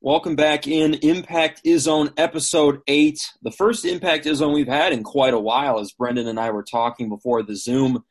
Welcome back in Impact Izzone episode 8. The first Impact Izzone we've had in quite a while, as Brendan and I were talking before the Zoom.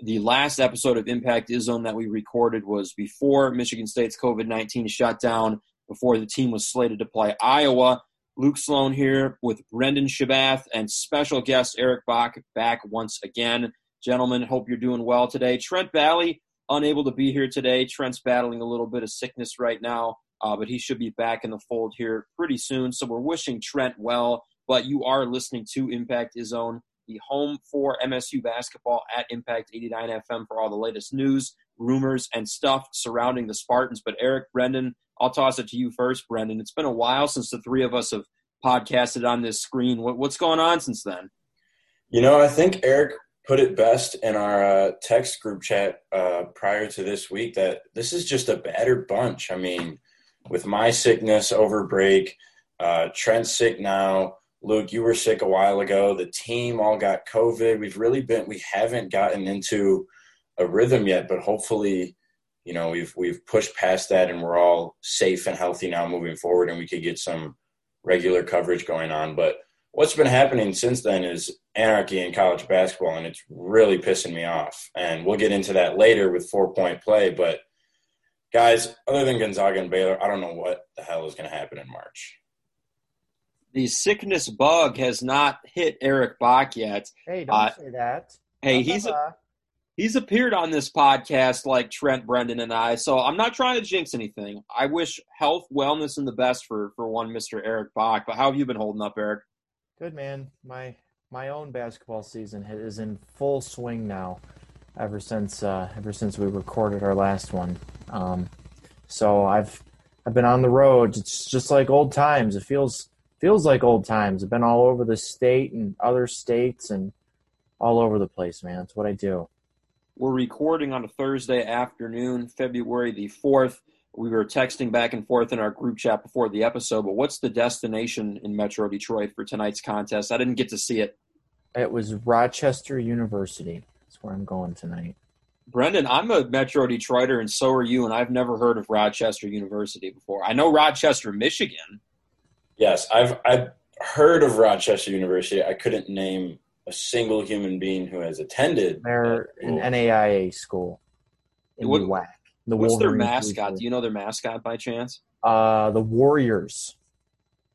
The last episode of Impact Izzone that we recorded was before Michigan State's COVID 19 shutdown, before the team was slated to play Iowa. Luke Sloan here with Brendan Shabath and special guest Eric Bach back once again. Gentlemen, hope you're doing well today. Trent Valley, unable to be here today. Trent's battling a little bit of sickness right now uh, but he should be back in the fold here pretty soon. So we're wishing Trent well. But you are listening to Impact Izzone, the home for MSU basketball at Impact 89 FM for all the latest news, rumors, and stuff surrounding the Spartans. But Eric, Brendan, I'll toss it to you first, Brendan. It's been a while since the three of us have podcasted on this screen. What, what's going on since then? You know, I think Eric put it best in our uh, text group chat uh, prior to this week that this is just a battered bunch. I mean, with my sickness over break, uh, Trent's sick now. Luke, you were sick a while ago. The team all got COVID. We've really been we haven't gotten into a rhythm yet, but hopefully, you know, we've we've pushed past that and we're all safe and healthy now moving forward and we could get some regular coverage going on. But what's been happening since then is anarchy in college basketball and it's really pissing me off. And we'll get into that later with four point play, but guys, other than Gonzaga and Baylor, I don't know what the hell is going to happen in March. The sickness bug has not hit Eric Bach yet. Hey, don't uh, say that. Hey, he's a, he's appeared on this podcast like Trent, Brendan, and I. So I'm not trying to jinx anything. I wish health, wellness, and the best for for one Mister Eric Bach. But how have you been holding up, Eric? Good man. My my own basketball season is in full swing now ever since uh, ever since we recorded our last one. Um, so I've I've been on the road. It's just like old times. It feels feels like old times. I've been all over the state and other states and all over the place, man. That's what I do. We're recording on a Thursday afternoon, February the fourth. We were texting back and forth in our group chat before the episode, but what's the destination in Metro Detroit for tonight's contest? I didn't get to see it. It was Rochester University. That's where I'm going tonight. Brendan, I'm a Metro Detroiter, and so are you. And I've never heard of Rochester University before. I know Rochester, Michigan. Yes, I've I've heard of Rochester University. I couldn't name a single human being who has attended. They're an NAIA school in what, the WAC. The what's their mascot? Do you know their mascot by chance? Uh, the Warriors.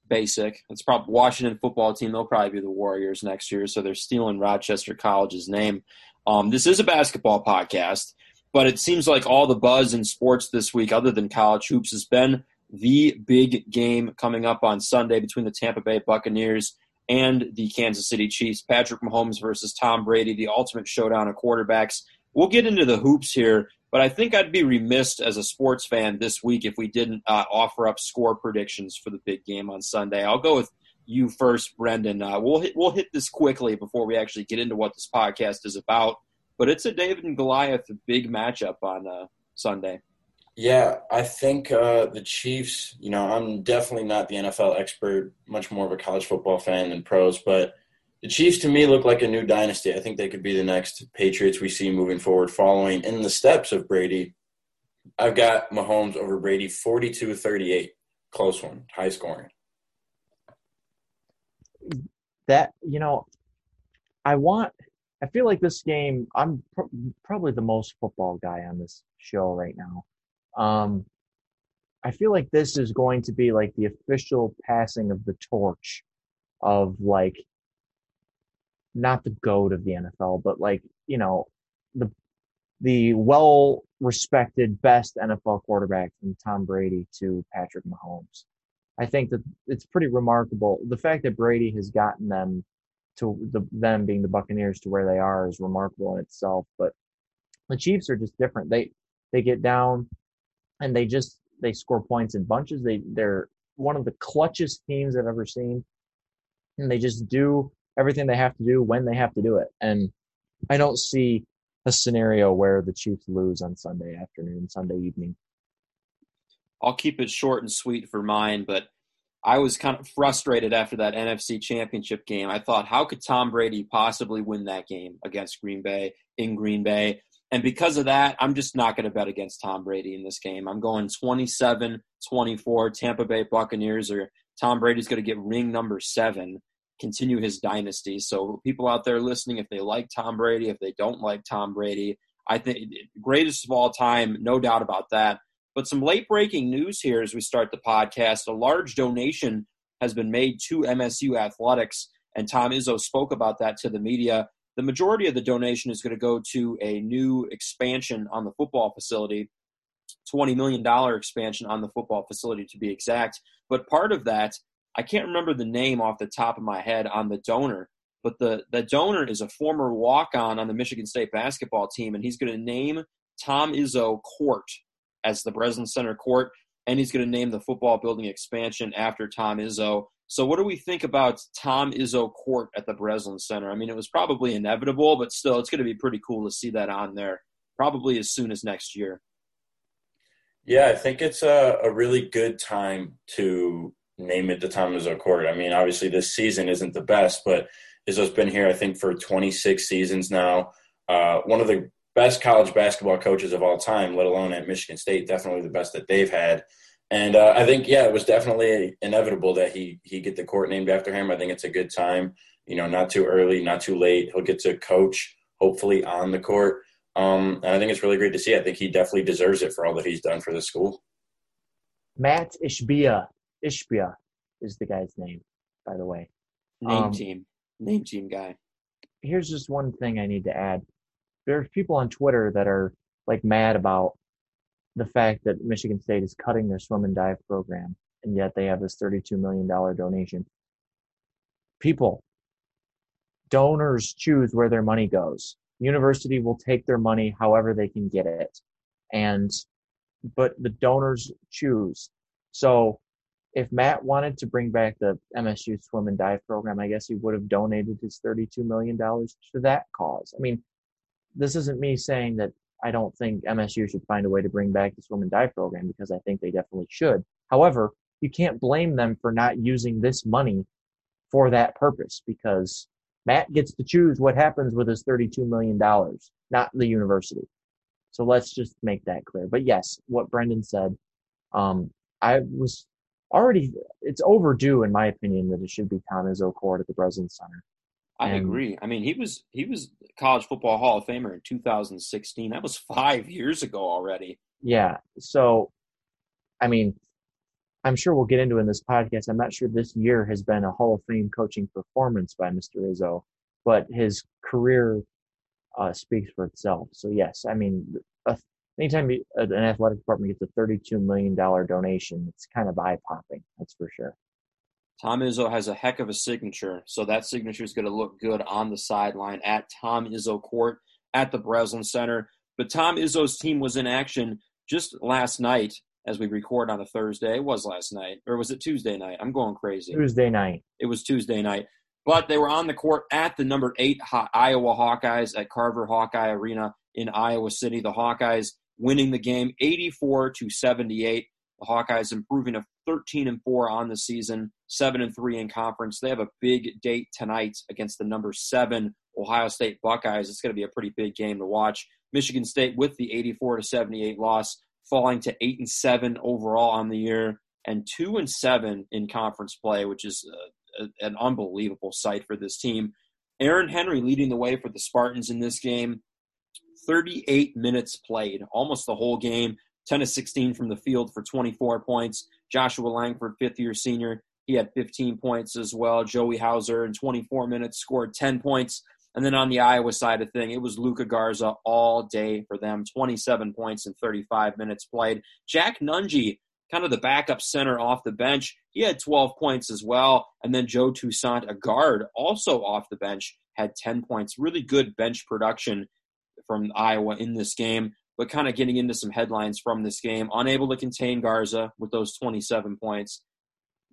Basic. It's probably Washington football team. They'll probably be the Warriors next year. So they're stealing Rochester College's name. Um, this is a basketball podcast, but it seems like all the buzz in sports this week, other than college hoops, has been the big game coming up on Sunday between the Tampa Bay Buccaneers and the Kansas City Chiefs. Patrick Mahomes versus Tom Brady, the ultimate showdown of quarterbacks. We'll get into the hoops here, but I think I'd be remiss as a sports fan this week if we didn't uh, offer up score predictions for the big game on Sunday. I'll go with you first, Brendan. Uh, we'll hit, we'll hit this quickly before we actually get into what this podcast is about. But it's a David and Goliath big matchup on uh, Sunday. Yeah, I think uh, the Chiefs. You know, I'm definitely not the NFL expert. Much more of a college football fan than pros, but the Chiefs to me look like a new dynasty. I think they could be the next Patriots we see moving forward, following in the steps of Brady. I've got Mahomes over Brady, 42-38, close one, high scoring that you know, I want. I feel like this game. I'm pr- probably the most football guy on this show right now. Um, I feel like this is going to be like the official passing of the torch of like not the goat of the NFL, but like you know the the well respected best NFL quarterback from Tom Brady to Patrick Mahomes. I think that it's pretty remarkable. The fact that Brady has gotten them to the them being the Buccaneers to where they are is remarkable in itself. But the Chiefs are just different. They they get down and they just they score points in bunches. They they're one of the clutchest teams I've ever seen, and they just do everything they have to do when they have to do it. And I don't see a scenario where the Chiefs lose on Sunday afternoon, Sunday evening. I'll keep it short and sweet for mine, but I was kind of frustrated after that NFC championship game. I thought, how could Tom Brady possibly win that game against Green Bay in Green Bay? And because of that, I'm just not going to bet against Tom Brady in this game. I'm going 27 24 Tampa Bay Buccaneers, or Tom Brady's going to get ring number seven, continue his dynasty. So, people out there listening, if they like Tom Brady, if they don't like Tom Brady, I think greatest of all time, no doubt about that. But some late breaking news here as we start the podcast. A large donation has been made to MSU Athletics, and Tom Izzo spoke about that to the media. The majority of the donation is going to go to a new expansion on the football facility, $20 million expansion on the football facility to be exact. But part of that, I can't remember the name off the top of my head on the donor, but the, the donor is a former walk on on the Michigan State basketball team, and he's going to name Tom Izzo Court as the Breslin Center Court, and he's going to name the football building expansion after Tom Izzo. So, what do we think about Tom Izzo Court at the Breslin Center? I mean, it was probably inevitable, but still, it's going to be pretty cool to see that on there, probably as soon as next year. Yeah, I think it's a, a really good time to name it the Tom Izzo Court. I mean, obviously, this season isn't the best, but Izzo's been here, I think, for 26 seasons now. Uh, one of the best college basketball coaches of all time, let alone at Michigan State, definitely the best that they've had. And uh, I think, yeah, it was definitely inevitable that he he get the court named after him. I think it's a good time. You know, not too early, not too late. He'll get to coach, hopefully, on the court. Um, and I think it's really great to see. I think he definitely deserves it for all that he's done for the school. Matt Ishbia, Ishbia is the guy's name, by the way. Name um, team, name team guy. Here's just one thing I need to add. There's people on Twitter that are like mad about the fact that Michigan State is cutting their swim and dive program, and yet they have this $32 million donation. People, donors choose where their money goes. University will take their money however they can get it. And, but the donors choose. So if Matt wanted to bring back the MSU swim and dive program, I guess he would have donated his $32 million to that cause. I mean, this isn't me saying that I don't think MSU should find a way to bring back the swim and dive program because I think they definitely should. However, you can't blame them for not using this money for that purpose because Matt gets to choose what happens with his $32 million, not the university. So let's just make that clear. But yes, what Brendan said, um, I was already, it's overdue, in my opinion, that it should be Tom Izzo Court at the Breslin Center. I and, agree. I mean, he was he was college football Hall of Famer in 2016. That was five years ago already. Yeah. So, I mean, I'm sure we'll get into in this podcast. I'm not sure this year has been a Hall of Fame coaching performance by Mr. Izzo, but his career uh, speaks for itself. So yes, I mean, uh, anytime an athletic department gets a $32 million donation, it's kind of eye popping. That's for sure. Tom Izzo has a heck of a signature, so that signature is going to look good on the sideline at Tom Izzo Court at the Breslin Center. But Tom Izzo's team was in action just last night as we record on a Thursday. It was last night, or was it Tuesday night? I'm going crazy. Tuesday night. It was Tuesday night. But they were on the court at the number eight Iowa Hawkeyes at Carver Hawkeye Arena in Iowa City. The Hawkeyes winning the game 84 to 78. The Hawkeyes improving to 13 and 4 on the season, 7 and 3 in conference. They have a big date tonight against the number 7 Ohio State Buckeyes. It's going to be a pretty big game to watch. Michigan State with the 84 to 78 loss, falling to 8 and 7 overall on the year and 2 and 7 in conference play, which is uh, an unbelievable sight for this team. Aaron Henry leading the way for the Spartans in this game. 38 minutes played, almost the whole game. 10 to 16 from the field for 24 points. Joshua Langford, fifth year senior, he had 15 points as well. Joey Hauser in 24 minutes scored 10 points. And then on the Iowa side of thing, it was Luka Garza all day for them, 27 points in 35 minutes played. Jack Nunge, kind of the backup center off the bench, he had 12 points as well. And then Joe Toussaint, a guard, also off the bench, had 10 points. Really good bench production from Iowa in this game but kind of getting into some headlines from this game. Unable to contain Garza with those 27 points.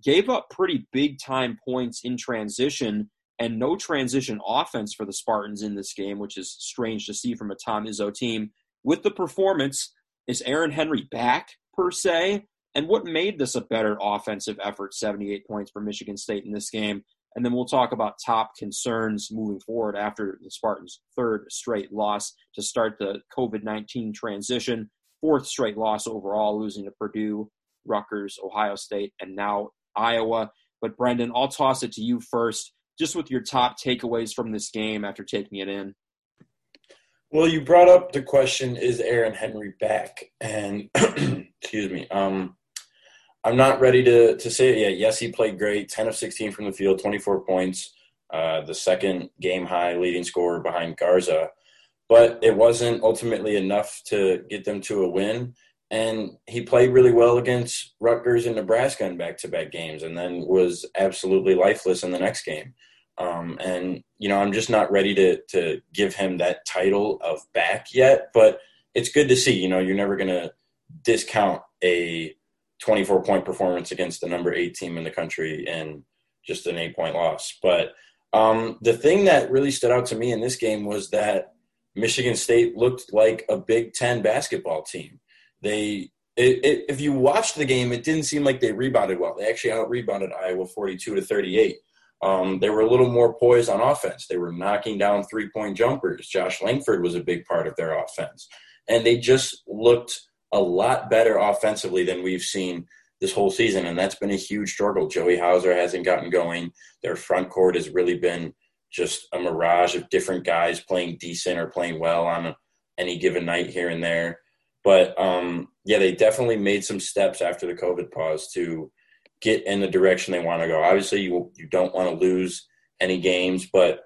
Gave up pretty big time points in transition and no transition offense for the Spartans in this game, which is strange to see from a Tom Izzo team. With the performance, is Aaron Henry back per se? And what made this a better offensive effort, 78 points for Michigan State in this game? And then we'll talk about top concerns moving forward after the Spartans' third straight loss to start the COVID 19 transition. Fourth straight loss overall, losing to Purdue, Rutgers, Ohio State, and now Iowa. But Brendan, I'll toss it to you first, just with your top takeaways from this game after taking it in. Well, you brought up the question: Is Aaron Henry back? And excuse me, um, I'm not ready to to say it yet. Yes, he played great. 10 of 16 from the field, 24 points, uh, the second game high leading scorer behind Garza. But it wasn't ultimately enough to get them to a win. And he played really well against Rutgers and Nebraska in back to back games, and then was absolutely lifeless in the next game. Um, and you know, I'm just not ready to to give him that title of back yet. But it's good to see. You know, you're never to discount a 24 point performance against the number eight team in the country and just an eight point loss. But um, the thing that really stood out to me in this game was that Michigan State looked like a Big Ten basketball team. They, it, it, if you watched the game, it didn't seem like they rebounded well. They actually out rebounded Iowa 42 to 38. Um, they were a little more poised on offense. They were knocking down three point jumpers. Josh Langford was a big part of their offense. And they just looked a lot better offensively than we've seen this whole season, and that's been a huge struggle. Joey Hauser hasn't gotten going. Their front court has really been just a mirage of different guys playing decent or playing well on any given night here and there. But um, yeah, they definitely made some steps after the COVID pause to get in the direction they want to go. Obviously, you you don't want to lose any games, but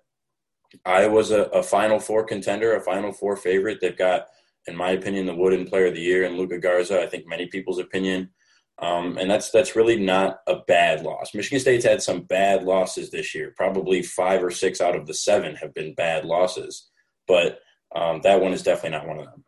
Iowa's a, a Final Four contender, a Final Four favorite. They've got in my opinion, the Wooden Player of the Year and Luka Garza. I think many people's opinion, um, and that's that's really not a bad loss. Michigan State's had some bad losses this year. Probably five or six out of the seven have been bad losses, but um, that one is definitely not one of them.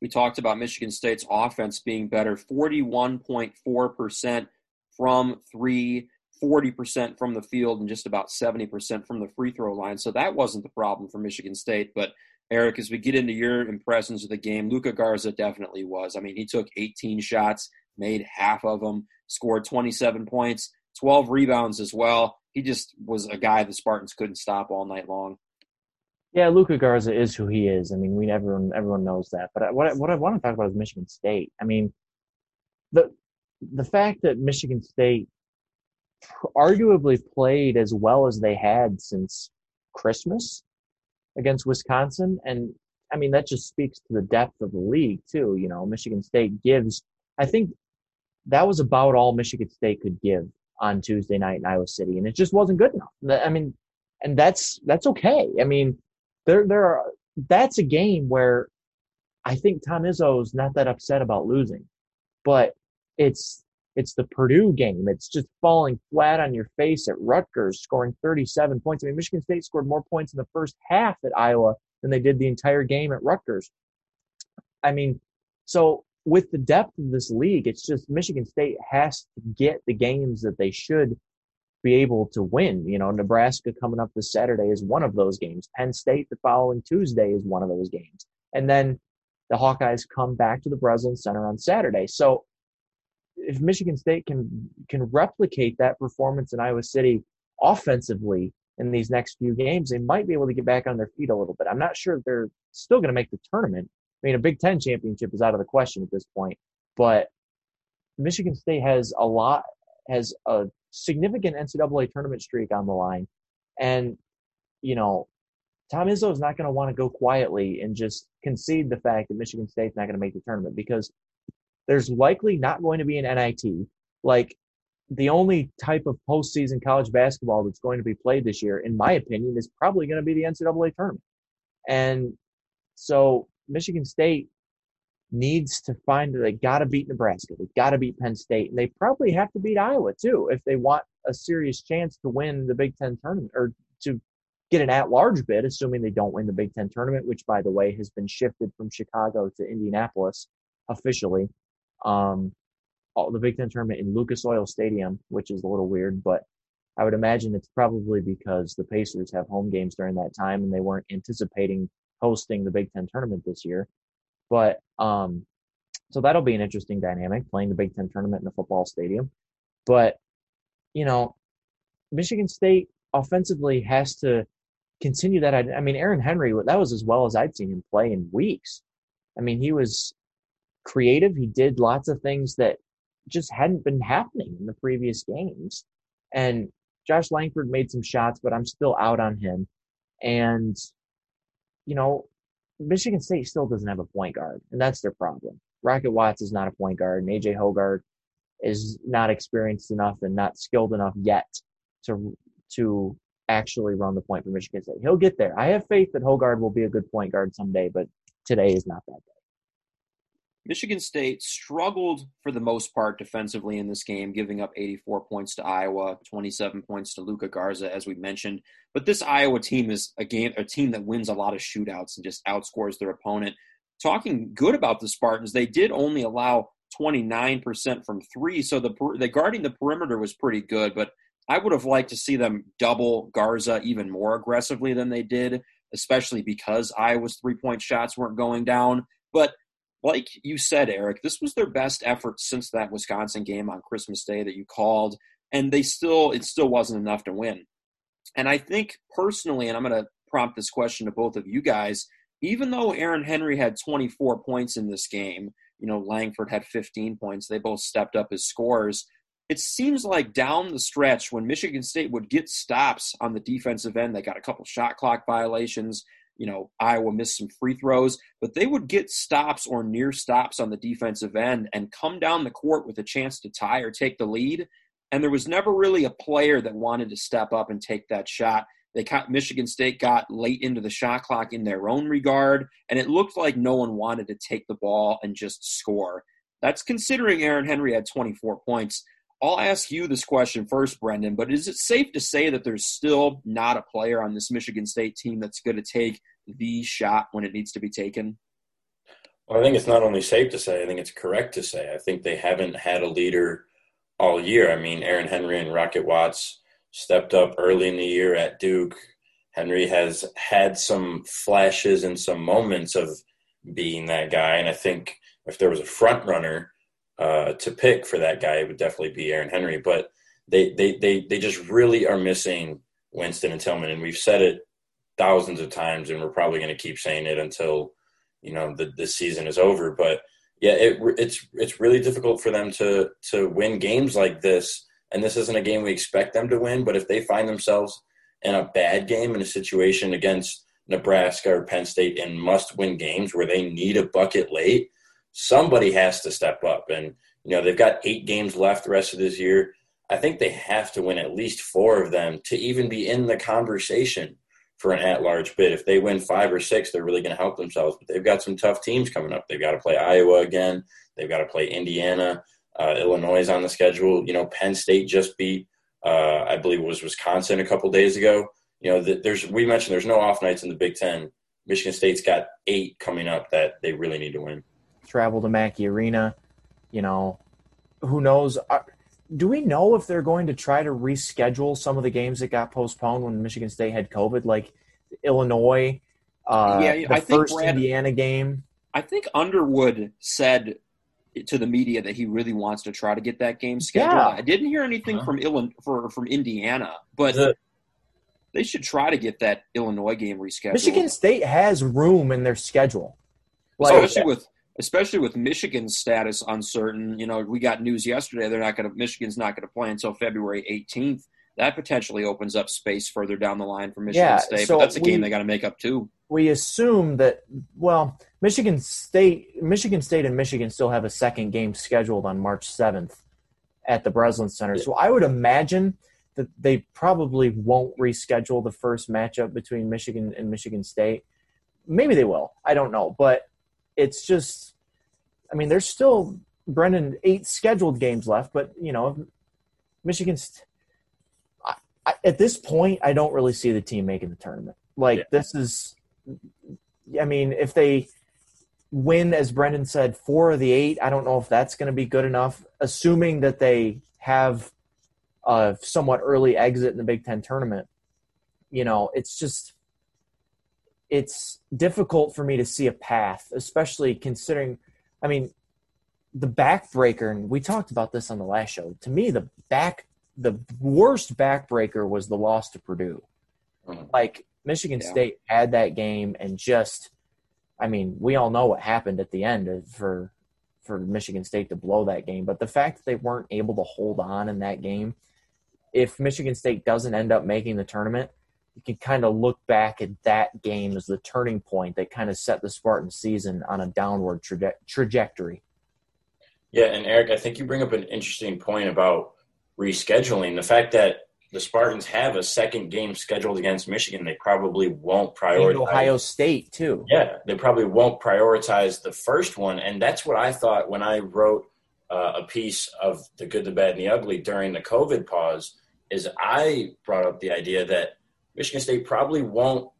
We talked about Michigan State's offense being better, forty-one point four percent from three. 40% from the field and just about 70% from the free throw line. So that wasn't the problem for Michigan State. But Eric, as we get into your impressions of the game, Luka Garza definitely was. I mean, he took 18 shots, made half of them, scored 27 points, 12 rebounds as well. He just was a guy the Spartans couldn't stop all night long. Yeah, Luka Garza is who he is. I mean, we everyone everyone knows that. But what I, what I want to talk about is Michigan State. I mean, the the fact that Michigan State arguably played as well as they had since Christmas against Wisconsin. And I mean, that just speaks to the depth of the league, too. You know, Michigan State gives, I think that was about all Michigan State could give on Tuesday night in Iowa City. And it just wasn't good enough. I mean, and that's, that's okay. I mean, there, there are, that's a game where I think Tom Izzo's not that upset about losing, but it's it's the Purdue game. It's just falling flat on your face at Rutgers, scoring 37 points. I mean, Michigan State scored more points in the first half at Iowa than they did the entire game at Rutgers. I mean, so with the depth of this league, it's just Michigan State has to get the games that they should be able to win. You know, Nebraska coming up this Saturday is one of those games. Penn State the following Tuesday is one of those games. And then the Hawkeyes come back to the Breslin Center on Saturday. So if Michigan State can can replicate that performance in Iowa City offensively in these next few games, they might be able to get back on their feet a little bit. I'm not sure if they're still going to make the tournament. I mean, a Big Ten championship is out of the question at this point, but Michigan State has a lot, has a significant NCAA tournament streak on the line, and you know, Tom Izzo is not going to want to go quietly and just concede the fact that Michigan State's not going to make the tournament because there's likely not going to be an NIT. Like the only type of postseason college basketball that's going to be played this year, in my opinion, is probably going to be the NCAA tournament. And so Michigan State needs to find they got to beat Nebraska, they got to beat Penn State, and they probably have to beat Iowa too if they want a serious chance to win the Big Ten tournament or to get an at-large bid, assuming they don't win the Big Ten tournament, which by the way has been shifted from Chicago to Indianapolis officially um, all, the Big Ten tournament in Lucas Oil Stadium, which is a little weird, but I would imagine it's probably because the Pacers have home games during that time and they weren't anticipating hosting the Big Ten tournament this year. But um, so that'll be an interesting dynamic playing the Big Ten tournament in a football stadium. But you know, Michigan State offensively has to continue that. I mean, Aaron Henry, that was as well as I'd seen him play in weeks. I mean, he was creative. He did lots of things that just hadn't been happening in the previous games. And Josh Langford made some shots, but I'm still out on him. And, you know, Michigan State still doesn't have a point guard, and that's their problem. Rocket Watts is not a point guard, and AJ Hoggard is not experienced enough and not skilled enough yet to to actually run the point for Michigan State. He'll get there. I have faith that Hoggard will be a good point guard someday, but today is not that day. Michigan State struggled for the most part defensively in this game, giving up 84 points to Iowa, 27 points to Luka Garza, as we mentioned. But this Iowa team is a game, a team that wins a lot of shootouts and just outscores their opponent. Talking good about the Spartans, they did only allow 29% from three, so the the guarding the perimeter was pretty good. But I would have liked to see them double Garza even more aggressively than they did, especially because Iowa's three point shots weren't going down. But like you said, Eric, this was their best effort since that Wisconsin game on Christmas Day that you called, and they still it still wasn't enough to win. And I think personally, and I'm going to prompt this question to both of you guys, even though Aaron Henry had 24 points in this game, you know, Langford had 15 points, they both stepped up his scores. It seems like down the stretch when Michigan State would get stops on the defensive end, they got a couple shot clock violations you know, Iowa missed some free throws, but they would get stops or near stops on the defensive end and come down the court with a chance to tie or take the lead. And there was never really a player that wanted to step up and take that shot. They got, Michigan State got late into the shot clock in their own regard, and it looked like no one wanted to take the ball and just score. That's considering Aaron Henry had 24 points. I'll ask you this question first, Brendan, but is it safe to say that there's still not a player on this Michigan State team that's going to take the shot when it needs to be taken? Well, I think it's not only safe to say, I think it's correct to say. I think they haven't had a leader all year. I mean, Aaron Henry and Rocket Watts stepped up early in the year at Duke. Henry has had some flashes and some moments of being that guy. And I think if there was a front runner, uh, to pick for that guy, it would definitely be Aaron Henry. But they, they, they, they just really are missing Winston and Tillman. And we've said it thousands of times, and we're probably going to keep saying it until, you know, the, the season is over. But yeah, it, it's, it's really difficult for them to, to win games like this. And this isn't a game we expect them to win, but if they find themselves in a bad game in a situation against Nebraska or Penn State in must win games where they need a bucket late, somebody has to step up. And, you know, they've got eight games left the rest of this year. I think they have to win at least four of them to even be in the conversation for an at large bid. If they win five or six, they're really going to help themselves. But they've got some tough teams coming up. They've got to play Iowa again, they've got to play Indiana. Uh, Illinois on the schedule. You know, Penn State just beat, uh, I believe it was Wisconsin a couple days ago. You know, there's we mentioned there's no off nights in the Big Ten. Michigan State's got eight coming up that they really need to win travel to Mackey Arena. You know, who knows? Uh, do we know if they're going to try to reschedule some of the games that got postponed when Michigan State had COVID, like Illinois, uh, yeah, the I first Brad, Indiana game? I think Underwood said to the media that he really wants to try to get that game scheduled. Yeah. I didn't hear anything huh from Illinois for, from Indiana, but the, they should try to get that Illinois game rescheduled. Michigan State has room in their schedule, like, especially with especially with Michigan's status uncertain. You know, we got news yesterday they're not going to Michigan's not going to play until February 18th. That potentially opens up space further down the line for Michigan yeah, State, so but that's a we, game they got to make up too. We assume that well, Michigan State, Michigan State, and Michigan still have a second game scheduled on March 7th at the Breslin Center. So I would imagine that they probably won't reschedule the first matchup between Michigan and Michigan State. Maybe they will. I don't know, but it's just, I mean, there's still Brendan eight scheduled games left, but you know, Michigan's. I, I, at this point, I don't really see the team making the tournament. Like yeah. this is, I mean, if they win, as Brendan said, four of the eight, I don't know if that's going to be good enough. Assuming that they have a somewhat early exit in the Big Ten tournament, you know, it's just it's difficult for me to see a path, especially considering, I mean, the backbreaker, and we talked about this on the last show. To me, the back the worst backbreaker was the loss to Purdue. Mhm. Like Michigan Yeah. State had that game and just, I mean, we all know what happened at the end for for Michigan State to blow that game. But the fact that they weren't able to hold on in that game, if Michigan State doesn't end up making the tournament, you can kind of look back at that game as the turning point that kind of set the Spartan season on a downward traje- trajectory. Yeah, and Eric, I think you bring up an interesting point about rescheduling. The fact that the Spartans have a second game scheduled against Michigan, they probably won't And prioritize. Ohio State too. Yeah, they probably won't prioritize the first one, and that's what I thought when I wrote uh, a piece of the good, the bad, and the ugly during the COVID pause. Is I brought up the idea that Michigan State probably won't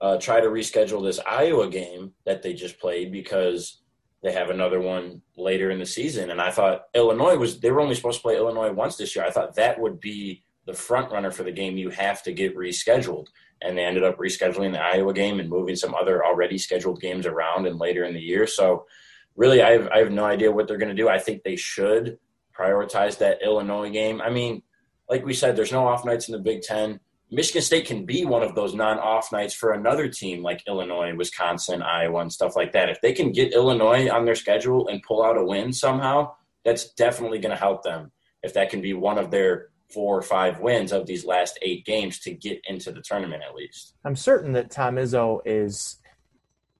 uh, try to reschedule this Iowa game that they just played because they have another one later in the season. And I thought Illinois was they were only supposed to play Illinois once this year. I thought that would be the front runner for the game you have to get rescheduled. And they ended up rescheduling the Iowa game and moving some other already scheduled games around and later in the year. So really I have I have no idea what they're gonna do. I think they should prioritize that Illinois game. I mean, like we said, there's no off nights in the Big Ten. Michigan State can be one of those non-off nights for another team like Illinois, Wisconsin, Iowa, and stuff like that. If they can get Illinois on their schedule and pull out a win somehow, that's definitely going to help them. If that can be one of their four or five wins of these last eight games to get into the tournament at least. I'm certain that Tom Izzo is,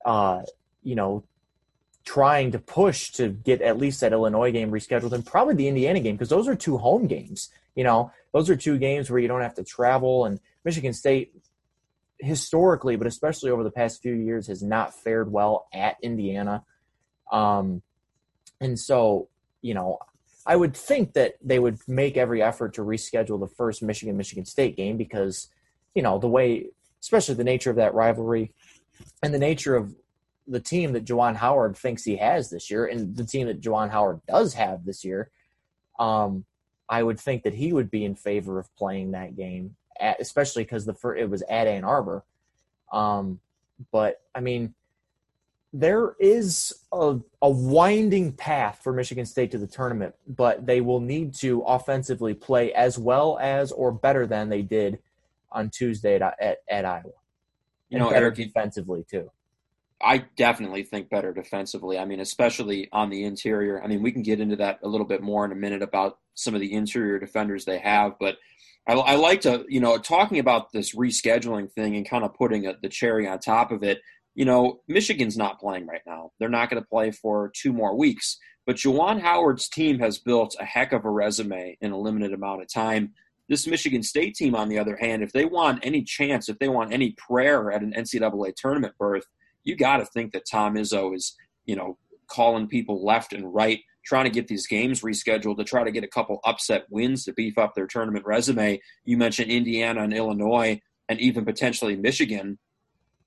uh, you know, trying to push to get at least that Illinois game rescheduled and probably the Indiana game because those are two home games. You know, those are two games where you don't have to travel. And Michigan State, historically, but especially over the past few years, has not fared well at Indiana. Um, and so, you know, I would think that they would make every effort to reschedule the first Michigan Michigan State game because, you know, the way, especially the nature of that rivalry and the nature of the team that Juwan Howard thinks he has this year and the team that Juwan Howard does have this year, um, I would think that he would be in favor of playing that game, at, especially because the fir- it was at Ann Arbor. Um, but I mean, there is a, a winding path for Michigan State to the tournament, but they will need to offensively play as well as or better than they did on Tuesday at, at, at Iowa. You And know, better Eric, defensively too. I definitely think better defensively. I mean, especially on the interior. I mean, we can get into that a little bit more in a minute about some of the interior defenders they have, but I, I like to, you know, talking about this rescheduling thing and kind of putting a, the cherry on top of it. You know, Michigan's not playing right now. They're not going to play for two more weeks. But Juwan Howard's team has built a heck of a resume in a limited amount of time. This Michigan State team, on the other hand, if they want any chance, if they want any prayer at an NCAA tournament berth, you got to think that Tom Izzo is, you know, calling people left and right, trying to get these games rescheduled to try to get a couple upset wins to beef up their tournament resume. You mentioned Indiana and Illinois, and even potentially Michigan.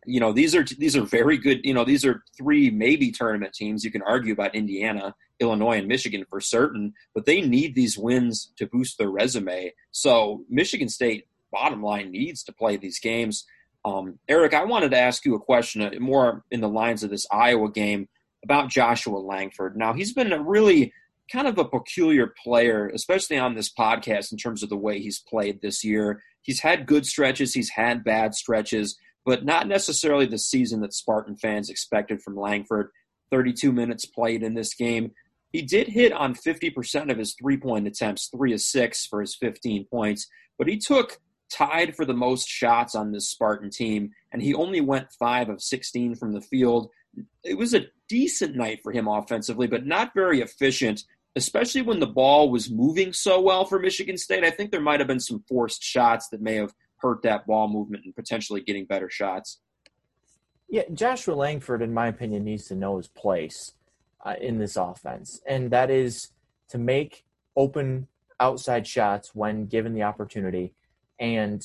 You know, these are these are very good. You know, these are three maybe tournament teams. You can argue about Indiana, Illinois, and Michigan for certain, but they need these wins to boost their resume. So Michigan State, bottom line, needs to play these games. Um, Eric, I wanted to ask you a question uh, more in the lines of this Iowa game about Joshua Langford. Now, he's been a really kind of a peculiar player, especially on this podcast in terms of the way he's played this year. He's had good stretches, he's had bad stretches, but not necessarily the season that Spartan fans expected from Langford. 32 minutes played in this game. He did hit on 50% of his three point attempts, three of six for his 15 points, but he took tied for the most shots on this Spartan team, and he only went five of 16 from the field. It was a decent night for him offensively, but not very efficient, especially when the ball was moving so well for Michigan State. I think there might have been some forced shots that may have hurt that ball movement and potentially getting better shots. Yeah, Joshua Langford, in my opinion, needs to know his place uh, in this offense, and that is to make open outside shots when given the opportunity, and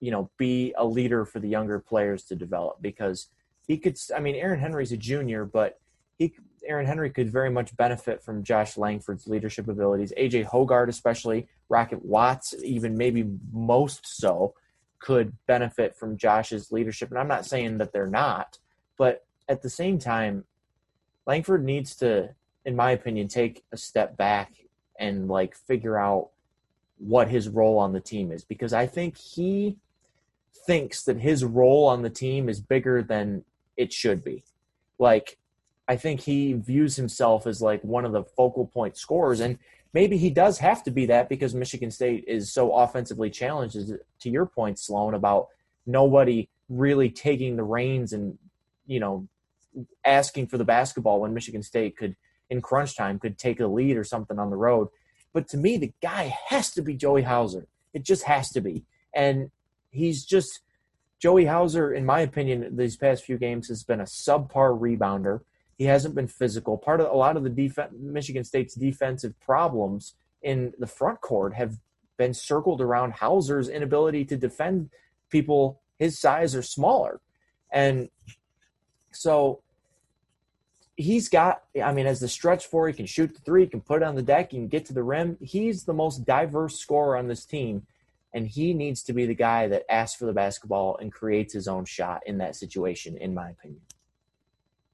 you know, be a leader for the younger players to develop. Because he could, I mean, Aaron Henry's a junior, but he, Aaron Henry, could very much benefit from Josh Langford's leadership abilities. AJ Hoggard, especially Rocket Watts, even maybe most so could benefit from Josh's leadership. And I'm not saying that they're not, but at the same time, Langford needs to, in my opinion, take a step back and like figure out what his role on the team is because I think he thinks that his role on the team is bigger than it should be. Like, I think he views himself as like one of the focal point scorers, and maybe he does have to be that because Michigan State is so offensively challenged. To your point, Sloan, about nobody really taking the reins and you know asking for the basketball when Michigan State could in crunch time could take a lead or something on the road. But to me, the guy has to be Joey Hauser. It just has to be, and he's just Joey Hauser, in my opinion, these past few games has been a subpar rebounder. He hasn't been physical. Part of a lot of the defense, Michigan State's defensive problems in the front court have been circled around Hauser's inability to defend people his size or smaller, and so he's got. I mean, as the stretch four, he can shoot the three, he can put it on the deck, he can get to the rim. He's the most diverse scorer on this team and he needs to be the guy that asks for the basketball and creates his own shot in that situation, in my opinion.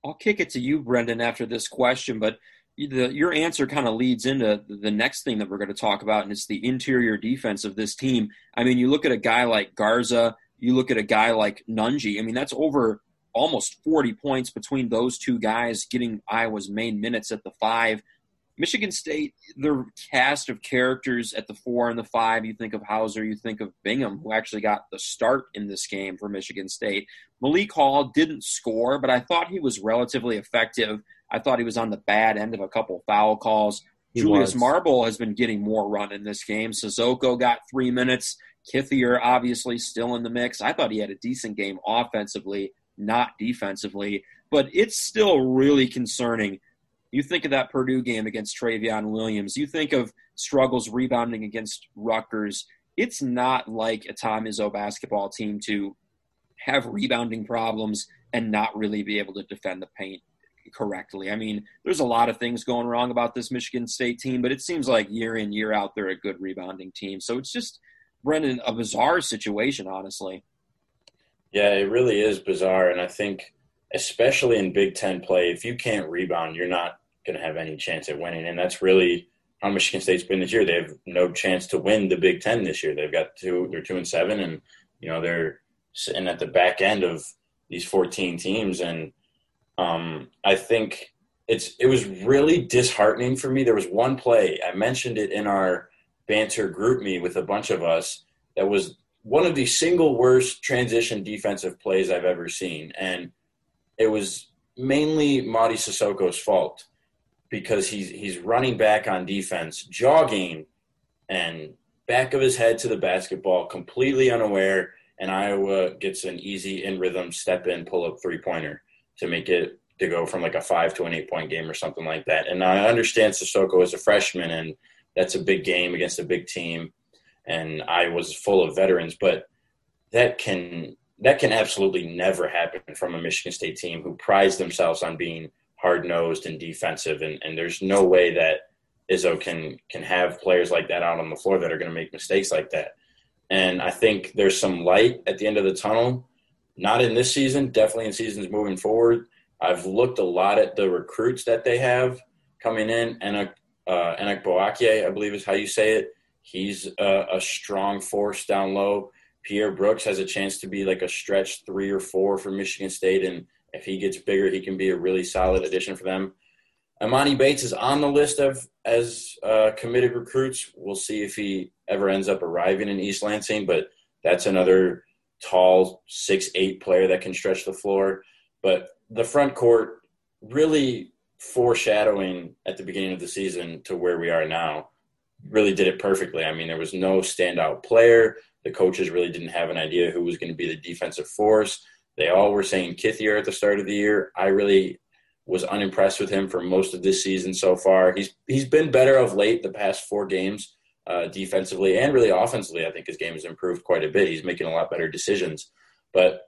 I'll kick it to you, Brendan, after this question, but the, your answer kind of leads into the next thing that we're going to talk about, and it's the interior defense of this team. I mean, you look at a guy like Garza, you look at a guy like Nunge. I mean, that's over almost 40 points between those two guys getting Iowa's main minutes at the five. Michigan State, their cast of characters at the four and the five, you think of Hauser, you think of Bingham, who actually got the start in this game for Michigan State. Malik Hall didn't score, but I thought he was relatively effective. I thought he was on the bad end of a couple foul calls. He Julius was. Marble has been getting more run in this game. Sissoko got three minutes. Kithier obviously still in the mix. I thought he had a decent game offensively, not defensively, but it's still really concerning you think of that Purdue game against Trevion Williams. You think of struggles rebounding against Rutgers. It's not like a Tom Izzo basketball team to have rebounding problems and not really be able to defend the paint correctly. I mean, there's a lot of things going wrong about this Michigan State team, but it seems like year in, year out, they're a good rebounding team. So it's just, Brendan, a bizarre situation, honestly. Yeah, it really is bizarre. And I think especially in Big Ten play, if you can't rebound, you're not going to have any chance at winning. And that's really how Michigan State's been this year. They have no chance to win the Big Ten this year. They've got two, they're two and seven, and you know they're sitting at the back end of these 14 teams. And um, I think it's it was really disheartening for me. There was one play I mentioned it in our banter GroupMe with a bunch of us that was one of the single worst transition defensive plays I've ever seen, and it was mainly Mady Sissoko's fault because he's he's running back on defense, jogging, and back of his head to the basketball, completely unaware, and Iowa gets an easy in rhythm step in pull up three pointer to make it to go from like a five to an eight point game or something like that. And I understand Sissoko is a freshman and that's a big game against a big team, and I was full of veterans, but that can that can absolutely never happen from a Michigan State team who prides themselves on being hard nosed and defensive, and, and there's no way that Izzo can can have players like that out on the floor that are going to make mistakes like that. And I think there's some light at the end of the tunnel. Not in this season, definitely in seasons moving forward. I've looked a lot at the recruits that they have coming in. Enoch, uh, Enoch Boakye, I believe is how you say it. He's a, a strong force down low. Pierre Brooks has a chance to be like a stretch three or four for Michigan State, and if he gets bigger, he can be a really solid addition for them. Emoni Bates is on the list of as uh, committed recruits. We'll see if he ever ends up arriving in East Lansing, but that's another tall six eight player that can stretch the floor. But the front court really foreshadowing at the beginning of the season to where we are now really did it perfectly. I mean, there was no standout player. The coaches really didn't have an idea who was going to be the defensive force. They all were saying Kithier at the start of the year. I really was unimpressed with him for most of this season so far. He's he's been better of late the past four games uh, defensively and really offensively. I think his game has improved quite a bit. He's making a lot better decisions. But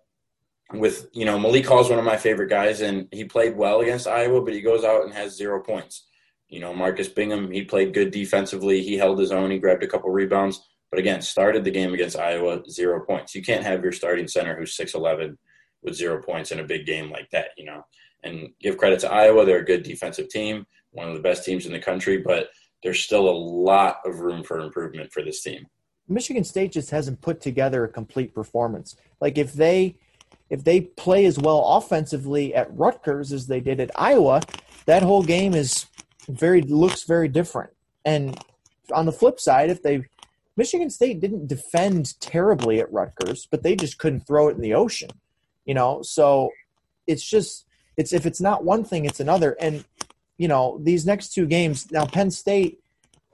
with you know Malik Hall is one of my favorite guys, and he played well against Iowa, but he goes out and has zero points. You know Marcus Bingham, he played good defensively. He held his own. He grabbed a couple rebounds, but again, started the game against Iowa zero points. You can't have your starting center who's six eleven with zero points in a big game like that, you know. And give credit to Iowa; they're a good defensive team, one of the best teams in the country. But there's still a lot of room for improvement for this team. Michigan State just hasn't put together a complete performance. Like if they if they play as well offensively at Rutgers as they did at Iowa, that whole game is very looks very different. And on the flip side, if they Michigan State didn't defend terribly at Rutgers, but they just couldn't throw it in the ocean. You know, so it's just it's if it's not one thing, it's another. And you know, these next two games now, Penn State.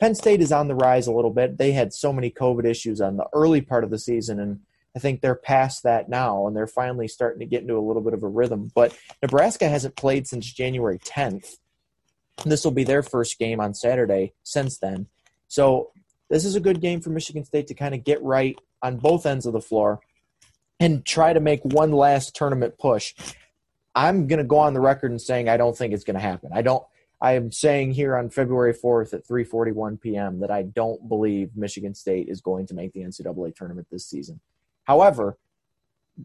Penn State is on the rise a little bit. They had so many COVID issues on the early part of the season, and I think they're past that now, and they're finally starting to get into a little bit of a rhythm. But Nebraska hasn't played since January 10th. This will be their first game on Saturday since then. So this is a good game for Michigan State to kind of get right on both ends of the floor and try to make one last tournament push. I'm going to go on the record and saying I don't think it's going to happen. I don't. I am saying here on February 4th at 3:41 p.m. that I don't believe Michigan State is going to make the NCAA tournament this season. However,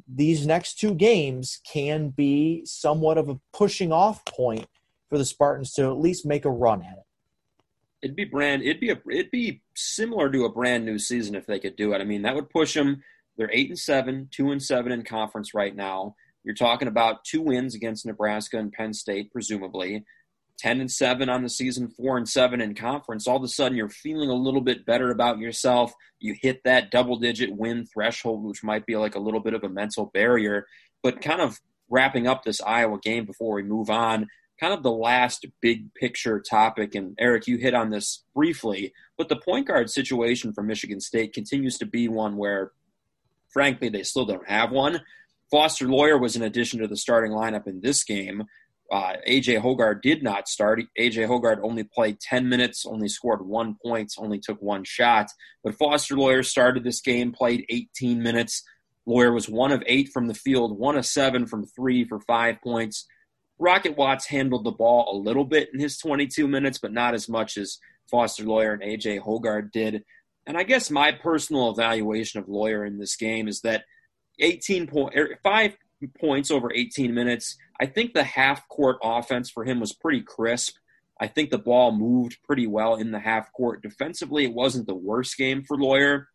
these next two games can be somewhat of a pushing off point for the Spartans to at least make a run at it. It'd be brand. It'd be a. It'd be similar to a brand new season if they could do it. I mean, that would push them. They're eight and seven, two and seven in conference right now. You're talking about two wins against Nebraska and Penn State, presumably. 10 and 7 on the season, 4 and 7 in conference, all of a sudden you're feeling a little bit better about yourself. You hit that double digit win threshold, which might be like a little bit of a mental barrier. But kind of wrapping up this Iowa game before we move on, kind of the last big picture topic, and Eric, you hit on this briefly, but the point guard situation for Michigan State continues to be one where, frankly, they still don't have one. Foster Loyer was an addition to the starting lineup in this game. Uh, AJ Hoggard did not start. AJ Hoggard only played 10 minutes, only scored one point, only took one shot. But Foster Loyer started this game, played 18 minutes. Loyer was one of eight from the field, one of seven from three for five points. Rocket Watts handled the ball a little bit in his 22 minutes, but not as much as Foster Loyer and AJ Hoggard did. And I guess my personal evaluation of Loyer in this game is that 18 point, er, five points over 18 minutes. I think the half court offense for him was pretty crisp. I think the ball moved pretty well in the half court. Defensively, it wasn't the worst game for Loyer,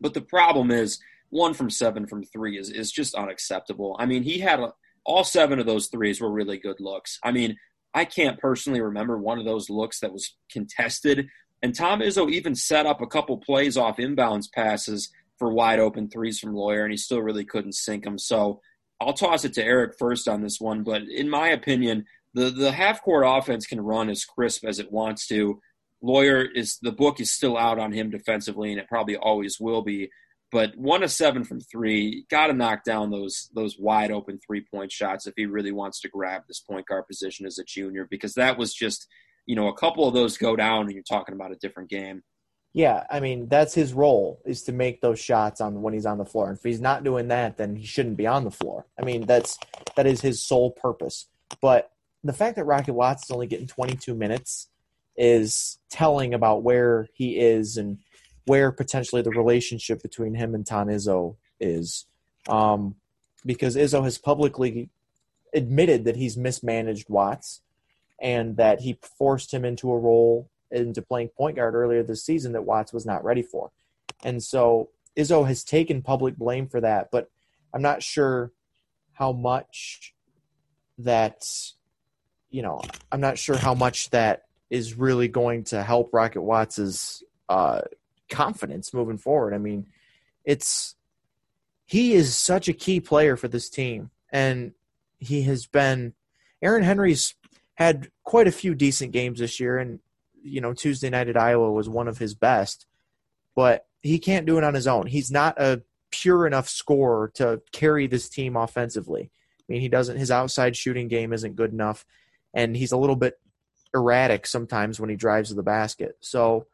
But the problem is one from seven from three is, is just unacceptable. I mean, he had a, all seven of those threes were really good looks. I mean, I can't personally remember one of those looks that was contested. And Tom Izzo even set up a couple plays off inbounds passes for wide open threes from Loyer, and he still really couldn't sink them. So I'll toss it to Eric first on this one, but in my opinion, the the half court offense can run as crisp as it wants to. Loyer is the book is still out on him defensively, and it probably always will be. But one of seven from three, got to knock down those those wide open three point shots if he really wants to grab this point guard position as a junior, because that was just you know a couple of those go down, and you're talking about a different game. Yeah, I mean that's his role is to make those shots on when he's on the floor. And if he's not doing that, then he shouldn't be on the floor. I mean that's that is his sole purpose. But the fact that Rocket Watts is only getting 22 minutes is telling about where he is and where potentially the relationship between him and Tom Izzo is. Um, because Izzo has publicly admitted that he's mismanaged Watts and that he forced him into a role into playing point guard earlier this season that Watts was not ready for. And so Izzo has taken public blame for that, but I'm not sure how much that, you know, I'm not sure how much that is really going to help Rocket Watts's uh, confidence moving forward. I mean, it's he is such a key player for this team, and he has been. Aaron Henry's had quite a few decent games this year, and you know Tuesday night at Iowa was one of his best, but he can't do it on his own. He's not a pure enough scorer to carry this team offensively. I mean, he doesn't. His outside shooting game isn't good enough, and he's a little bit erratic sometimes when he drives to the basket. So,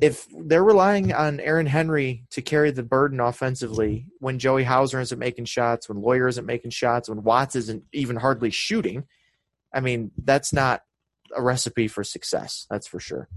if they're relying on Aaron Henry to carry the burden offensively when Joey Hauser isn't making shots, when Loyer isn't making shots, when Watts isn't even hardly shooting, I mean, that's not a recipe for success. That's for sure.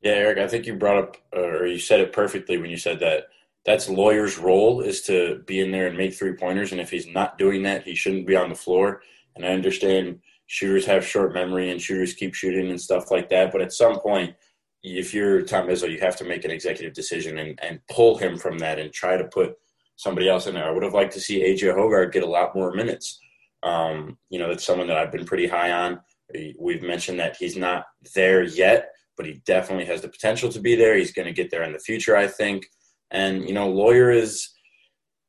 Yeah, Eric, I think you brought up or you said it perfectly when you said that that's Loyer's role is to be in there and make three pointers, and if he's not doing that, he shouldn't be on the floor. And I understand shooters have short memory and shooters keep shooting and stuff like that. But at some point, if you're Tom Izzo, you have to make an executive decision and, and pull him from that and try to put somebody else in there. I would have liked to see AJ Hoggard get a lot more minutes. Um, you know, that's someone that I've been pretty high on. We've mentioned that he's not there yet, but he definitely has the potential to be there. He's going to get there in the future, I think. And, you know, Loyer is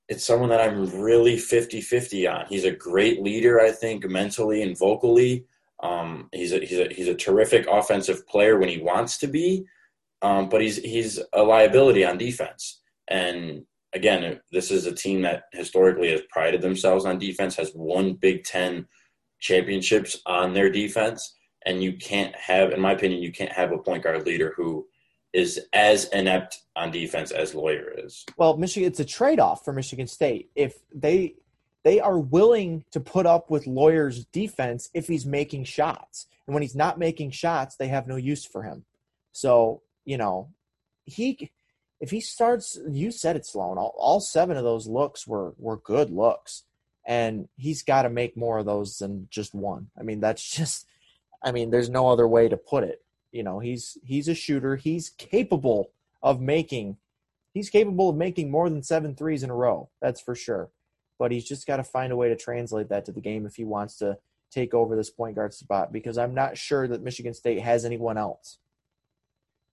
it's someone that I'm really 50-50 on. He's a great leader, I think, mentally and vocally. Um, he's a he's a he's a terrific offensive player when he wants to be, um, but he's he's a liability on defense. And again, this is a team that historically has prided themselves on defense, has won Big Ten championships on their defense, and you can't have, in my opinion, you can't have a point guard leader who is as inept on defense as Loyer is. Well, Michigan, it's a trade-off for Michigan State. If they they are willing to put up with Loyer's defense if he's making shots, and when he's not making shots, they have no use for him. So you know, he if he starts, you said it, Sloan. All, all seven of those looks were were good looks, and he's got to make more of those than just one. I mean, that's just. I mean, there's no other way to put it. You know, he's he's a shooter. He's capable of making he's capable of making more than seven threes in a row. That's for sure. But he's just got to find a way to translate that to the game if he wants to take over this point guard spot because I'm not sure that Michigan State has anyone else.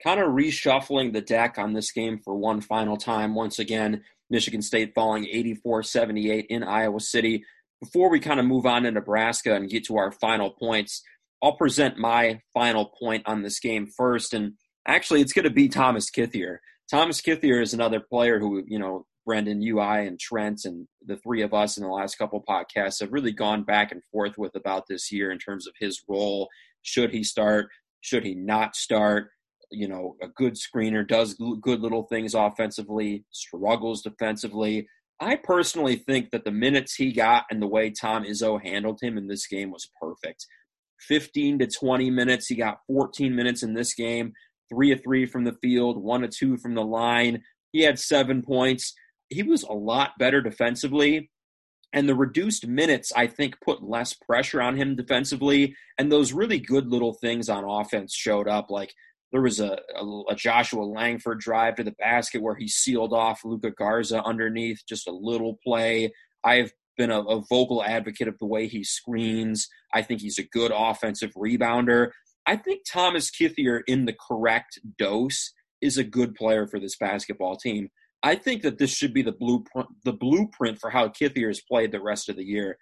Kind of reshuffling the deck on this game for one final time. Once again, Michigan State falling 84 78 in Iowa City. Before we kind of move on to Nebraska and get to our final points, I'll present my final point on this game first. And actually, it's going to be Thomas Kithier. Thomas Kithier is another player who, you know, Brendan, you, I, and Trent, and the three of us in the last couple podcasts have really gone back and forth with about this year in terms of his role. Should he start? Should he not start? You know, a good screener, does good little things offensively, struggles defensively. I personally think that the minutes he got and the way Tom Izzo handled him in this game was perfect. 15 to 20 minutes. He got 14 minutes in this game, three of three from the field, one of two from the line. He had seven points. He was a lot better defensively. And the reduced minutes, I think, put less pressure on him defensively. And those really good little things on offense showed up. Like there was a, a, a Joshua Langford drive to the basket where he sealed off Luka Garza underneath, just a little play. I've been a, a, vocal advocate of the way he screens. I think he's a good offensive rebounder. I think Thomas Kithier, in the correct dose, is a good player for this basketball team. I think that this should be the blueprint, the blueprint for how Kithier has played the rest of the year.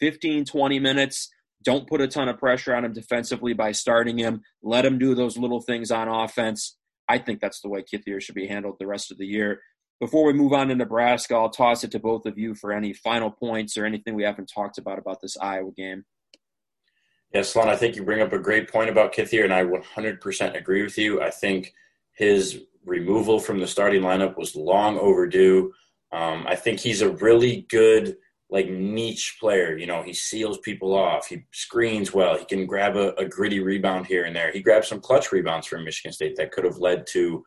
15, 20 minutes. Don't put a ton of pressure on him defensively by starting him. Let him do those little things on offense. I think that's the way Kithier should be handled the rest of the year. Before we move on to Nebraska, I'll toss it to both of you for any final points or anything we haven't talked about about this Iowa game. Yes, Lon, I think you bring up a great point about Kithier, and I 100% agree with you. I think his removal from the starting lineup was long overdue. Um, I think he's a really good, like niche player. You know, he seals people off. He screens well. He can grab a, a gritty rebound here and there. He grabbed some clutch rebounds from Michigan State that could have led to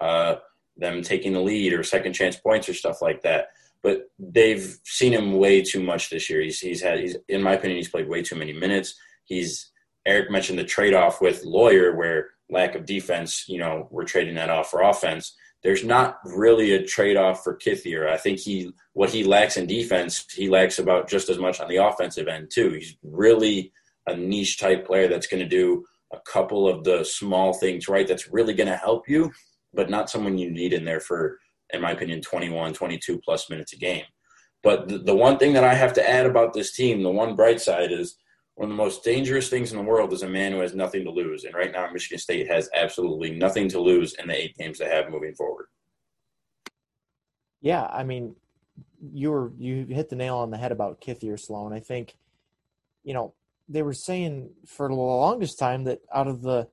uh, them taking the lead or second chance points or stuff like that. But they've seen him way too much this year. He's he's had he's in my opinion he's played way too many minutes. He's Eric mentioned the trade off with Loyer, where lack of defense, you know, we're trading that off for offense. There's not really a trade off for Kithier. I think he what he lacks in defense, he lacks about just as much on the offensive end too. He's really a niche type player that's going to do a couple of the small things right that's really going to help you but not someone you need in there for, in my opinion, 21, 22 plus minutes a game. But the, the one thing that I have to add about this team, the one bright side is one of the most dangerous things in the world is a man who has nothing to lose. And right now, Michigan State has absolutely nothing to lose in the eight games they have moving forward. Yeah, I mean, you were you hit the nail on the head about Kithier Sloan. I think, you know, they were saying for the longest time that out of the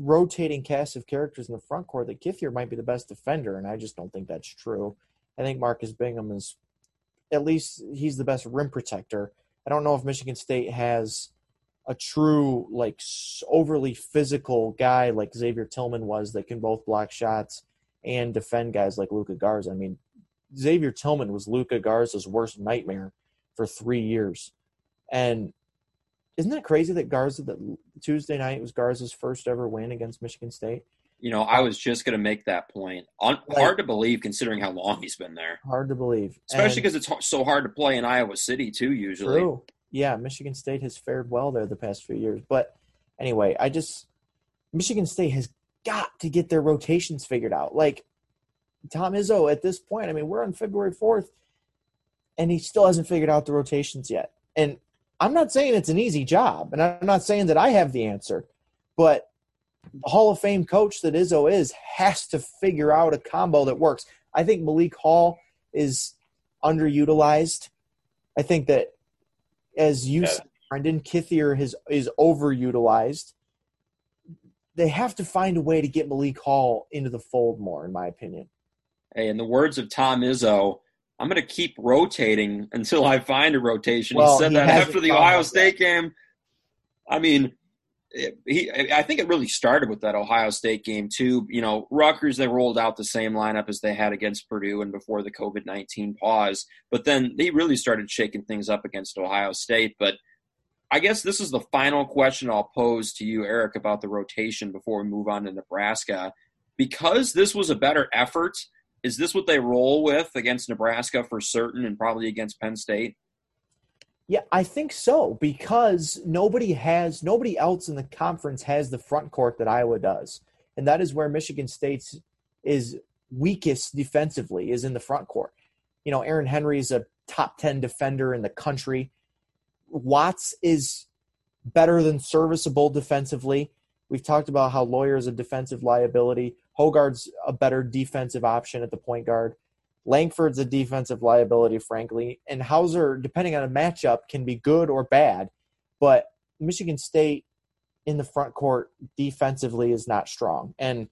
rotating cast of characters in the front court that Kithier might be the best defender, and I just don't think that's true. I think Marcus Bingham is at least he's the best rim protector. I don't know if Michigan State has a true like overly physical guy like Xavier Tillman was that can both block shots and defend guys like Luka Garza. I mean, Xavier Tillman was Luka Garza's worst nightmare for three years, and Isn't that crazy that Garza that Tuesday night was Garza's first ever win against Michigan State? You know, I was just going to make that point. Like- hard to believe considering how long he's been there, Hard to believe, especially because it's so hard to play in Iowa City too. Usually, True. Yeah, Michigan State has fared well there the past few years. But anyway, I just Michigan State has got to get their rotations figured out. Like Tom Izzo at this point, I mean, we're on February 4th and he still hasn't figured out the rotations yet. And I'm not saying it's an easy job, and I'm not saying that I have the answer, but the Hall of Fame coach that Izzo is has to figure out a combo that works. I think Malik Hall is underutilized. I think that as you Yeah. said, Brendan Kithier has, is overutilized. They have to find a way to get Malik Hall into the fold more, in my opinion. hey, in the words of Tom Izzo, I'm going to keep rotating until I find a rotation. Well, he said he that after the Ohio State game. I mean, it- he. I think it really started with that Ohio State game too. You know, Rutgers they rolled out the same lineup as they had against Purdue and before the COVID nineteen pause, but then they really started shaking things up against Ohio State. But I guess this is the final question I'll pose to you, Eric, about the rotation before we move on to Nebraska. Because this was a better effort, is this what they roll with against Nebraska for certain and probably against Penn State? Yeah, I think so because nobody has nobody else in the conference has the front court that Iowa does. And that is where Michigan State's is weakest defensively is in the front court. You know, Aaron Henry is a top 10 defender in the country. Watts is better than serviceable defensively. We've talked about how Loyer is a defensive liability. Hoggard's a better defensive option at the point guard. Langford's a defensive liability, frankly. And Hauser, depending on a matchup, can be good or bad. But Michigan State in the front court defensively is not strong. And,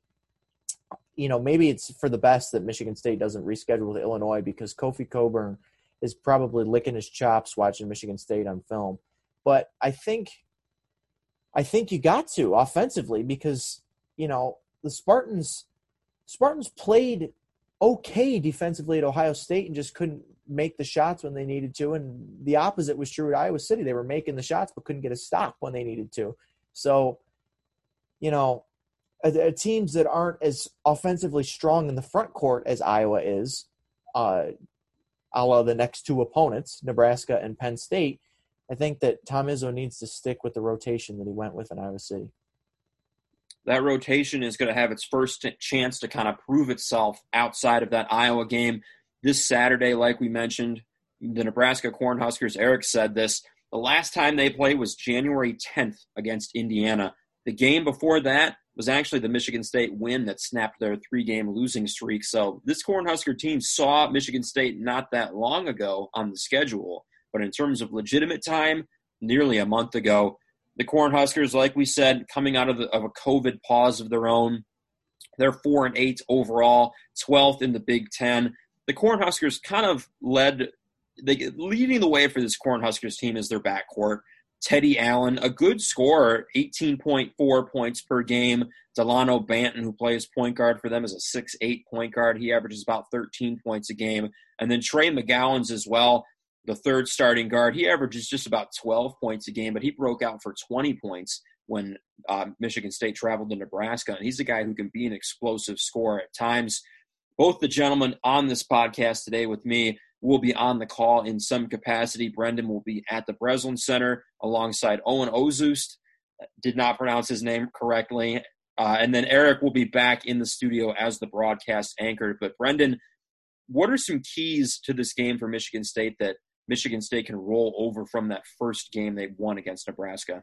you know, maybe it's for the best that Michigan State doesn't reschedule to Illinois because Kofi Cockburn is probably licking his chops watching Michigan State on film. But I think I think you got to offensively because, you know, the Spartans Spartans played okay defensively at Ohio State and just couldn't make the shots when they needed to. And the opposite was true at Iowa City. They were making the shots but couldn't get a stop when they needed to. So, you know, teams that aren't as offensively strong in the front court as Iowa is, uh, a la the next two opponents, Nebraska and Penn State, I think that Tom Izzo needs to stick with the rotation that he went with in Iowa City. That rotation is going to have its first chance to kind of prove itself outside of that Iowa game this Saturday. Like we mentioned, the Nebraska Cornhuskers, Eric said this, the last time they played was January 10th against Indiana. The game before that was actually the Michigan State win that snapped their three game losing streak. So this Cornhusker team saw Michigan State not that long ago on the schedule. But in terms of legitimate time, nearly a month ago, the Cornhuskers, like we said, coming out of, the, of a COVID pause of their own, they're four and eight overall, twelfth in the Big Ten. The Cornhuskers kind of led, they leading the way for this Cornhuskers team is their backcourt. Teddy Allen, a good scorer, 18.4 points per game. Delano Banton, who plays point guard for them, is a six-eight point guard. He averages about 13 points a game. And then Trey McGowens as well, the third starting guard. He averages just about 12 points a game, but he broke out for 20 points when uh, Michigan State traveled to Nebraska. And he's a guy who can be an explosive scorer at times. Both the gentlemen on this podcast today with me will be on the call in some capacity. Brendan will be at the Breslin Center alongside Owen Ozust. Did not pronounce his name correctly. Uh, and then Eric will be back in the studio as the broadcast anchor. But Brendan, what are some keys to this game for Michigan State that Michigan State can roll over from that first game they won against Nebraska?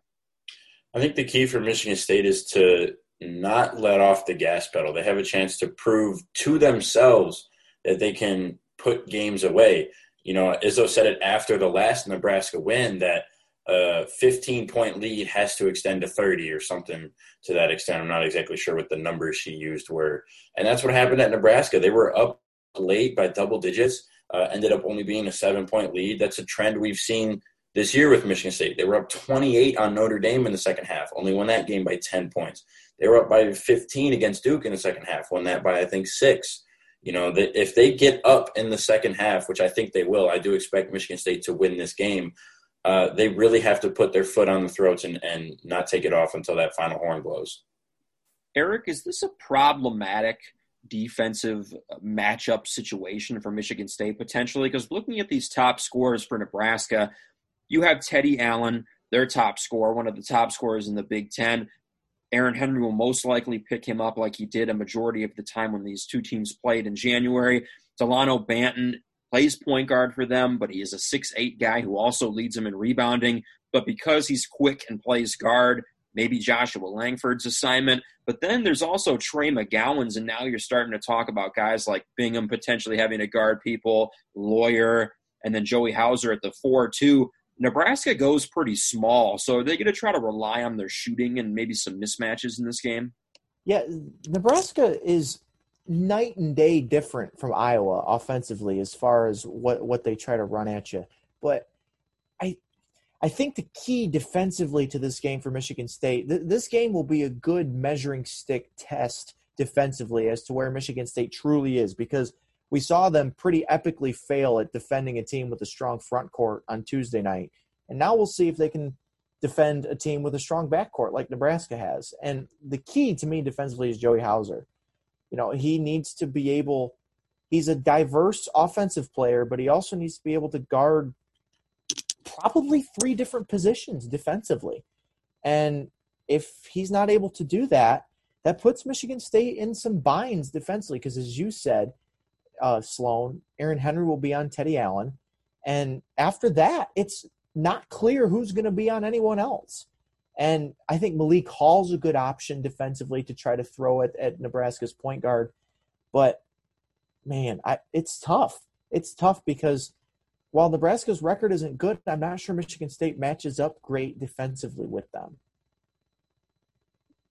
I think the key for Michigan State is to not let off the gas pedal. They have a chance to prove to themselves that they can put games away. You know, Izzo said it after the last Nebraska win that a 15 point lead has to extend to 30 or something to that extent. I'm not exactly sure what the numbers she used were. And that's what happened at Nebraska. They were up late by double digits, uh, ended up only being a seven point lead. That's a trend we've seen this year with Michigan State. They were up 28 on Notre Dame in the second half, only won that game by 10 points. They were up by 15 against Duke in the second half, won that by, I think, six. You know, if they get up in the second half, which I think they will, I do expect Michigan State to win this game. uh, they really have to put their foot on the throats and, and not take it off until that final horn blows. Eric, is this a problematic defensive uh, matchup situation for Michigan State potentially? Because looking at these top scores for Nebraska, you have Teddy Allen, their top scorer, one of the top scorers in the Big Ten. Aaron Henry will most likely pick him up like he did a majority of the time when these two teams played in January. Delano Banton plays point guard for them, but he is a six-eight guy who also leads them in rebounding. But because he's quick and plays guard, maybe Joshua Langford's assignment. But then there's also Trey McGowens, and now you're starting to talk about guys like Bingham potentially having to guard people, Loyer, and then Joey Hauser at the four too. Nebraska goes pretty small, so are they going to try to rely on their shooting and maybe some mismatches in this game? Yeah, Nebraska is night and day different from Iowa offensively as far as what what they try to run at you. But I I think the key defensively to this game for Michigan State, th- this game will be a good measuring stick test defensively as to where Michigan State truly is because we saw them pretty epically fail at defending a team with a strong front court on Tuesday night. And now we'll see if they can defend a team with a strong backcourt like Nebraska has. And the key to me defensively is Joey Hauser. You know, he needs to be able he's a diverse offensive player, but he also needs to be able to guard probably three different positions defensively. And if he's not able to do that, that puts Michigan State in some binds defensively because, as you said, uh, Sloan, Aaron Henry will be on Teddy Allen. And after that, it's not clear who's going to be on anyone else. And I think Malik Hall's a good option defensively to try to throw it at Nebraska's point guard. But man, I, it's tough. It's tough because while Nebraska's record isn't good, I'm not sure Michigan State matches up great defensively with them.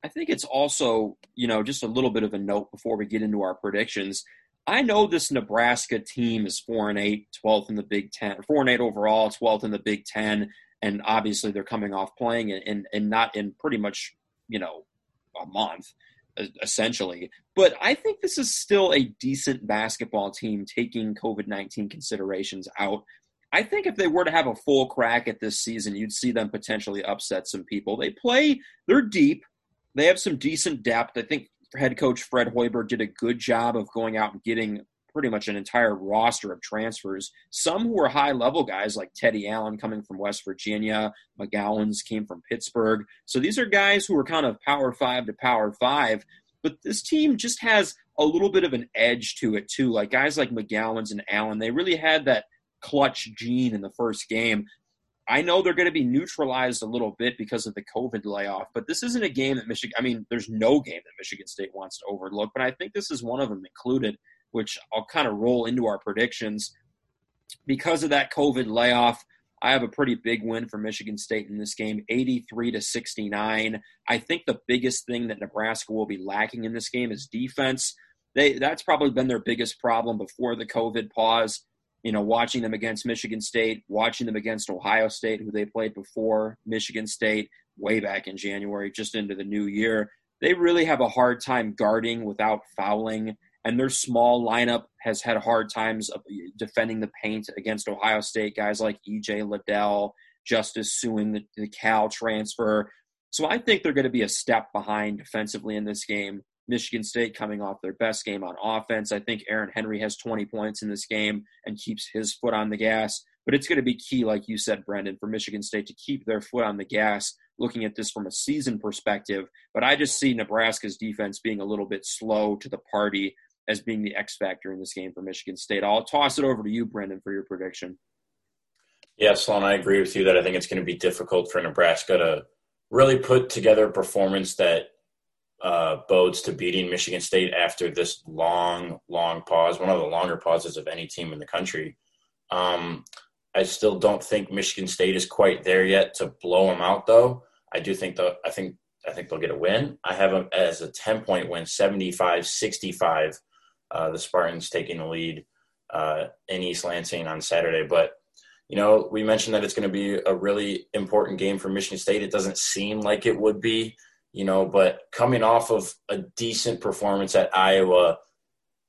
I think it's also, you know, just a little bit of a note before we get into our predictions. I know this Nebraska team is four and eight, 12th in the Big Ten, four and eight overall, 12th in the Big Ten, and obviously they're coming off playing and and not in pretty much you know a month essentially. But I think this is still a decent basketball team taking COVID 19 considerations out. I think if they were to have a full crack at this season, you'd see them potentially upset some people. They play, they're deep, they have some decent depth. I think head coach Fred Hoiberg did a good job of going out and getting pretty much an entire roster of transfers. Some who are high level guys like Teddy Allen coming from West Virginia, McGowens came from Pittsburgh. So these are guys who are kind of power five to power five. But this team just has a little bit of an edge to it too. Like guys like McGowens and Allen, they really had that clutch gene in the first game. I know they're going to be neutralized a little bit because of the COVID layoff, but this isn't a game that Michigan. I mean, there's no game that Michigan State wants to overlook, but I think this is one of them included which I'll kind of roll into our predictions. Because of that COVID layoff, I have a pretty big win for Michigan State in this game, 83 to 69. I think the biggest thing that Nebraska will be lacking in this game is defense. They that's probably been their biggest problem before the COVID pause. You know, watching them against Michigan State, watching them against Ohio State, who they played before Michigan State way back in January, just into the new year. They really have a hard time guarding without fouling and their small lineup has had hard times defending the paint against Ohio State guys like EJ Liddell, Justice Sueing the, the Cal transfer. So I think they're going to be a step behind defensively in this game. Michigan State coming off their best game on offense. I think Aaron Henry has 20 points in this game and keeps his foot on the gas. But it's going to be key, like you said, Brendan, for Michigan State to keep their foot on the gas, looking at this from a season perspective. But I just see Nebraska's defense being a little bit slow to the party as being the X factor in this game for Michigan State. I'll toss it over to you, Brendan, for your prediction. Yeah, Sloan, I agree with you that I think it's going to be difficult for Nebraska to really put together a performance that uh, bodes to beating Michigan State after this long, long pause, one of the longer pauses of any team in the country. Um, I still don't think Michigan State is quite there yet to blow them out, though. I do think the I think I think they'll get a win. I have them as a 10 point win, 75 65 uh, the Spartans taking the lead uh, in East Lansing on Saturday. But you know, we mentioned that it's going to be a really important game for Michigan State. It doesn't seem like it would be, you know, but coming off of a decent performance at Iowa,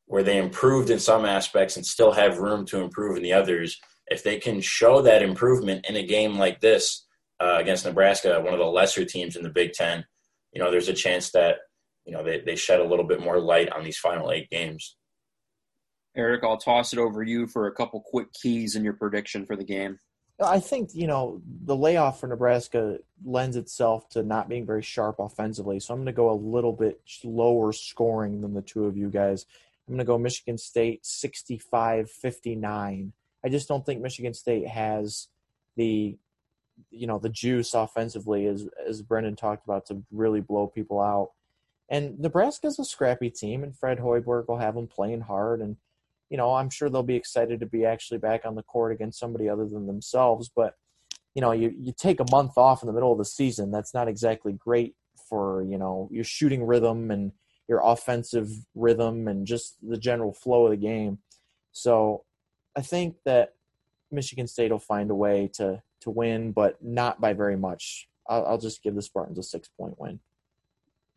where they improved in some aspects and still have room to improve in the others, if they can show that improvement in a game like this uh, against Nebraska, one of the lesser teams in the Big Ten, you know, there's a chance that you know they, they shed a little bit more light on these final eight games. Eric, I'll toss it over you for a couple quick keys in your prediction for the game. I think you know the layoff for Nebraska lends itself to not being very sharp offensively. So I'm going to go a little bit lower scoring than the two of you guys. I'm going to go Michigan State 65-59. I just don't think Michigan State has the you know the juice offensively as as Brendan talked about to really blow people out. And Nebraska's a scrappy team, and Fred Hoiberg will have them playing hard and you know, I'm sure they'll be excited to be actually back on the court against somebody other than themselves. But, you know, you, you take a month off in the middle of the season, that's not exactly great for, you know, your shooting rhythm and your offensive rhythm and just the general flow of the game. So I think that Michigan State will find a way to, to win, but not by very much. I'll, I'll just give the Spartans a six point win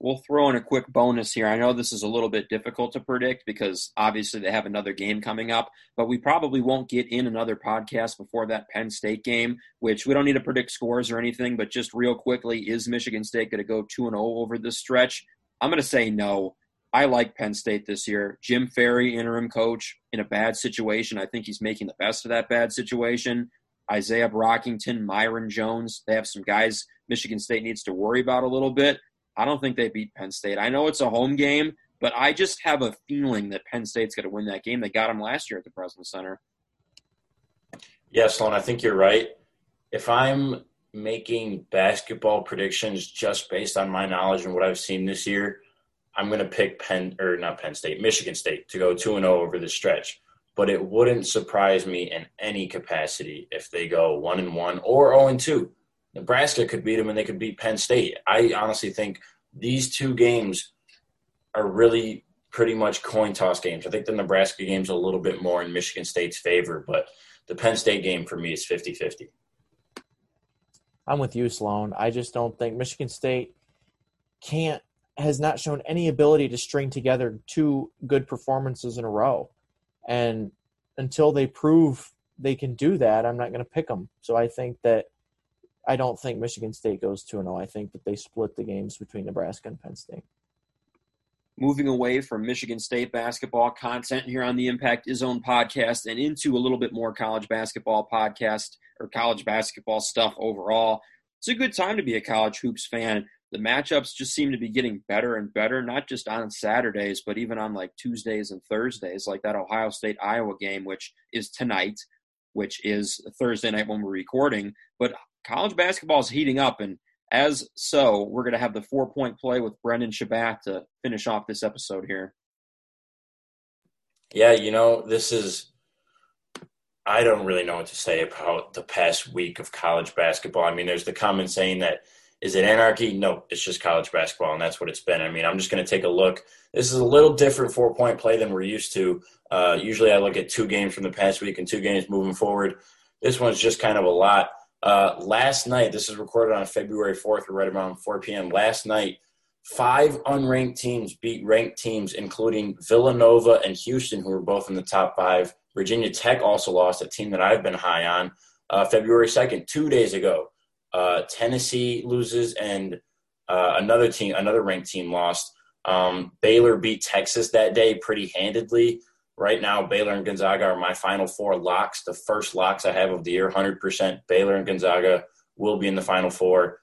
we'll throw in a quick bonus here. I know this is a little bit difficult to predict because obviously they have another game coming up, but we probably won't get in another podcast before that Penn State game, which we don't need to predict scores or anything, but just real quickly, is Michigan State going to go 2 and 0 over this stretch? I'm going to say no. I like Penn State this year. Jim Ferry, interim coach, in a bad situation. I think he's making the best of that bad situation. Isaiah Brockington, Myreon Jones, they have some guys Michigan State needs to worry about a little bit. I don't think they beat Penn State. I know it's a home game, but I just have a feeling that Penn State's going to win that game. They got them last year at the Breslin Center. Yes, Sloan, I think you're right. If I'm making basketball predictions just based on my knowledge and what I've seen this year, I'm going to pick Penn or not Penn State, Michigan State to go 2 and 0 over the stretch. But it wouldn't surprise me in any capacity if they go 1 and 1 or 0 and 2. Nebraska could beat them and they could beat Penn State. I honestly think these two games are really pretty much coin toss games. I think the Nebraska game's a little bit more in Michigan State's favor, but the Penn State game for me is 50 50. I'm with you, Sloan. I just don't think Michigan State can't has not shown any ability to string together two good performances in a row. And until they prove they can do that, I'm not going to pick them. So I think that I don't think Michigan State goes 2 0. I think that they split the games between Nebraska and Penn State. Moving away from Michigan State basketball content here on the Impact Izzone podcast and into a little bit more college basketball podcast or college basketball stuff overall. It's a good time to be a college hoops fan. The matchups just seem to be getting better and better, not just on Saturdays, but even on like Tuesdays and Thursdays, like that Ohio State Iowa game, which is tonight, which is Thursday night when we're recording. But college basketball is heating up, and as so, we're going to have the four point play with Brendan Shabat to finish off this episode here. Yeah, you know, this is. I don't really know what to say about the past week of college basketball. I mean, there's the common saying that is it anarchy? No, it's just college basketball, and that's what it's been. I mean, I'm just going to take a look. This is a little different four point play than we're used to. Uh, usually, I look at two games from the past week and two games moving forward. This one's just kind of a lot. Uh, last night, this is recorded on February 4th, or right around 4 p.m. Last night, five unranked teams beat ranked teams, including Villanova and Houston, who were both in the top five. Virginia Tech also lost, a team that I've been high on, uh, February 2nd, two days ago. Uh, Tennessee loses, and uh, another team, another ranked team lost. Um, Baylor beat Texas that day pretty handedly. Right now, Baylor and Gonzaga are my final four locks. The first locks I have of the year, 100%. Baylor and Gonzaga will be in the final four.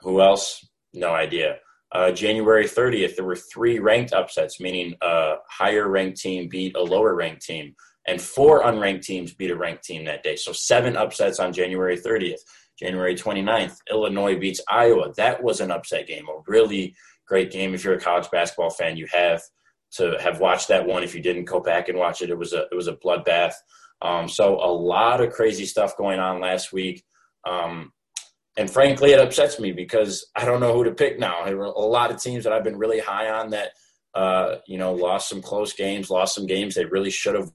Who else? No idea. Uh, January 30th, there were three ranked upsets, meaning a higher ranked team beat a lower ranked team, and four unranked teams beat a ranked team that day. So seven upsets on January 30th. January 29th, Illinois beats Iowa. That was an upset game, a really great game. If you're a college basketball fan, you have to have watched that one. If you didn't go back and watch it, it was a it was a bloodbath. Um, so a lot of crazy stuff going on last week. Um, and frankly, it upsets me because I don't know who to pick now. There were a lot of teams that I've been really high on that, uh, you know, lost some close games, lost some games they really should have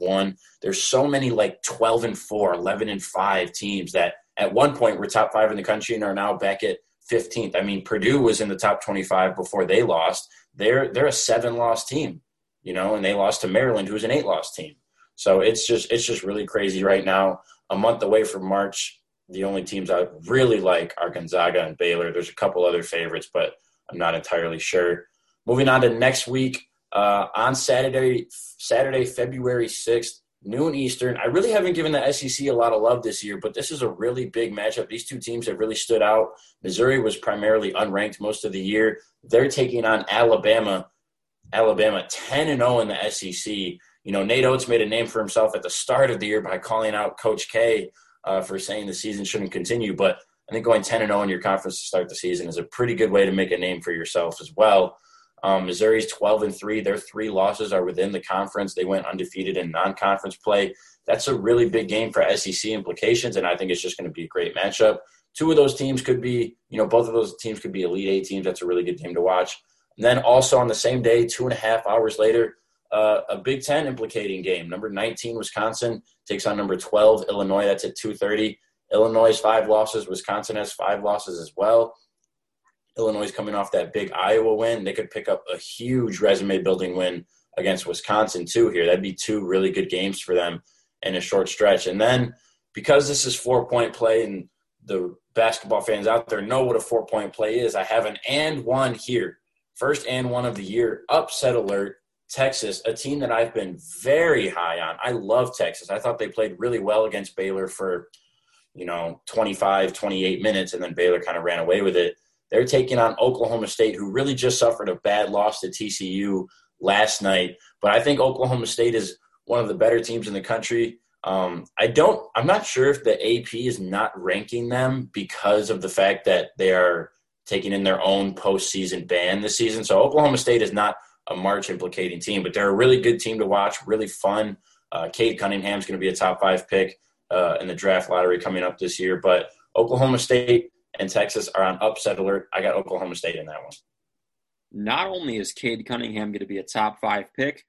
won. There's so many like 12 and 4, 11 and 5 teams that at one point were top five in the country and are now back at 15th. I mean, Purdue was in the top 25 before they lost they're they're a seven loss team, you know, and they lost to Maryland, who's an eight loss team. So it's just it's just really crazy right now. A month away from March, the only teams I really like are Gonzaga and Baylor. There's a couple other favorites, but I'm not entirely sure. Moving on to next week uh, on Saturday, Saturday, February 6th, noon Eastern. I really haven't given the SEC a lot of love this year, but this is a really big matchup. These two teams have really stood out. Missouri was primarily unranked most of the year. They're taking on Alabama. Alabama 10 and 0 in the SEC. You know, Nate Oats made a name for himself at the start of the year by calling out Coach K uh, for saying the season shouldn't continue. But I think going 10 and 0 in your conference to start the season is a pretty good way to make a name for yourself as well. Um, Missouri's 12 and 3. Their three losses are within the conference. They went undefeated in non conference play. That's a really big game for SEC implications, and I think it's just going to be a great matchup. Two of those teams could be, you know, both of those teams could be Elite Eight teams. That's a really good game to watch. And then also on the same day, two and a half hours later, uh, a Big Ten implicating game. Number 19, Wisconsin takes on number 12, Illinois. That's at 2:30. Illinois five losses. Wisconsin has five losses as well. Illinois is coming off that big Iowa win. They could pick up a huge resume building win against Wisconsin too here. That'd be two really good games for them in a short stretch. And then because this is four point play and the basketball fans out there know what a four point play is, I have an and one here. First and one of the year. Upset alert. Texas, a team that I've been very high on. I love Texas. I thought they played really well against Baylor for, you know, 25, 28 minutes, and then Baylor kind of ran away with it. They're taking on Oklahoma State, who really just suffered a bad loss to TCU last night. But I think Oklahoma State is one of the better teams in the country. Um, I don't. I'm not sure if the AP is not ranking them because of the fact that they are taking in their own postseason ban this season. So Oklahoma State is not a March implicating team, but they're a really good team to watch. Really fun. Uh, Cade Cunningham's going to be a top five pick uh, in the draft lottery coming up this year. But Oklahoma State and Texas are on upset alert. I got Oklahoma State in that one. Not only is Cade Cunningham going to be a top five pick,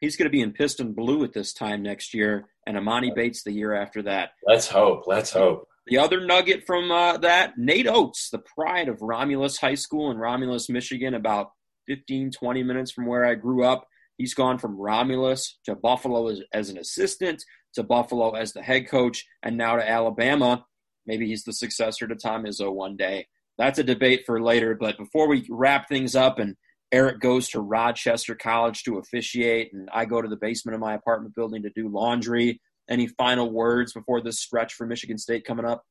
he's going to be in Piston Blue at this time next year, and Emoni Bates the year after that. Let's hope. Let's hope. The other nugget from uh, that, Nate Oats, the pride of Romulus High School in Romulus, Michigan, about 15, 20 minutes from where I grew up. He's gone from Romulus to Buffalo as, as an assistant, to Buffalo as the head coach, and now to Alabama. Maybe he's the successor to Tom Izzo one day. That's a debate for later. But before we wrap things up and Eric goes to Rochester College to officiate, and I go to the basement of my apartment building to do laundry. Any final words before this stretch for Michigan State coming up?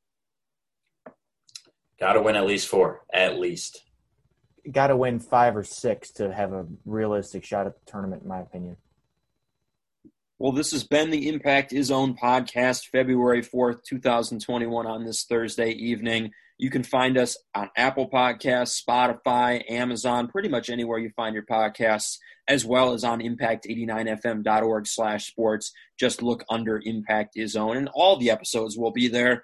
Got to win at least four, at least. Got to win five or six to have a realistic shot at the tournament, in my opinion. Well, this has been the Impact Izzone podcast, February 4th, 2021, on this Thursday evening. You can find us on Apple Podcasts, Spotify, Amazon, pretty much anywhere you find your podcasts, as well as on impact89fm.org slash sports. Just look under Impact Izzone, and all the episodes will be there.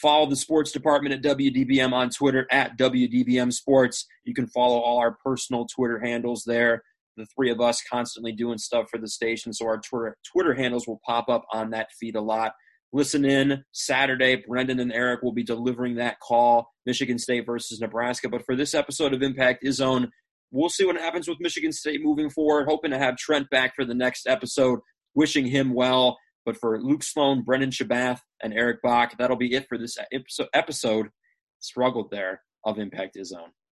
Follow the sports department at WDBM on Twitter at WDBM Sports. You can follow all our personal Twitter handles there the three of us constantly doing stuff for the station. So our Twitter, Twitter handles will pop up on that feed a lot. Listen in Saturday. Brendan and Eric will be delivering that call, Michigan State versus Nebraska. But for this episode of Impact Izzone, we'll see what happens with Michigan State moving forward. Hoping to have Trent back for the next episode. Wishing him well. But for Luke Sloan, Brendan Shabath, and Eric Bach, that'll be it for this episode. Struggled there of Impact Izzone.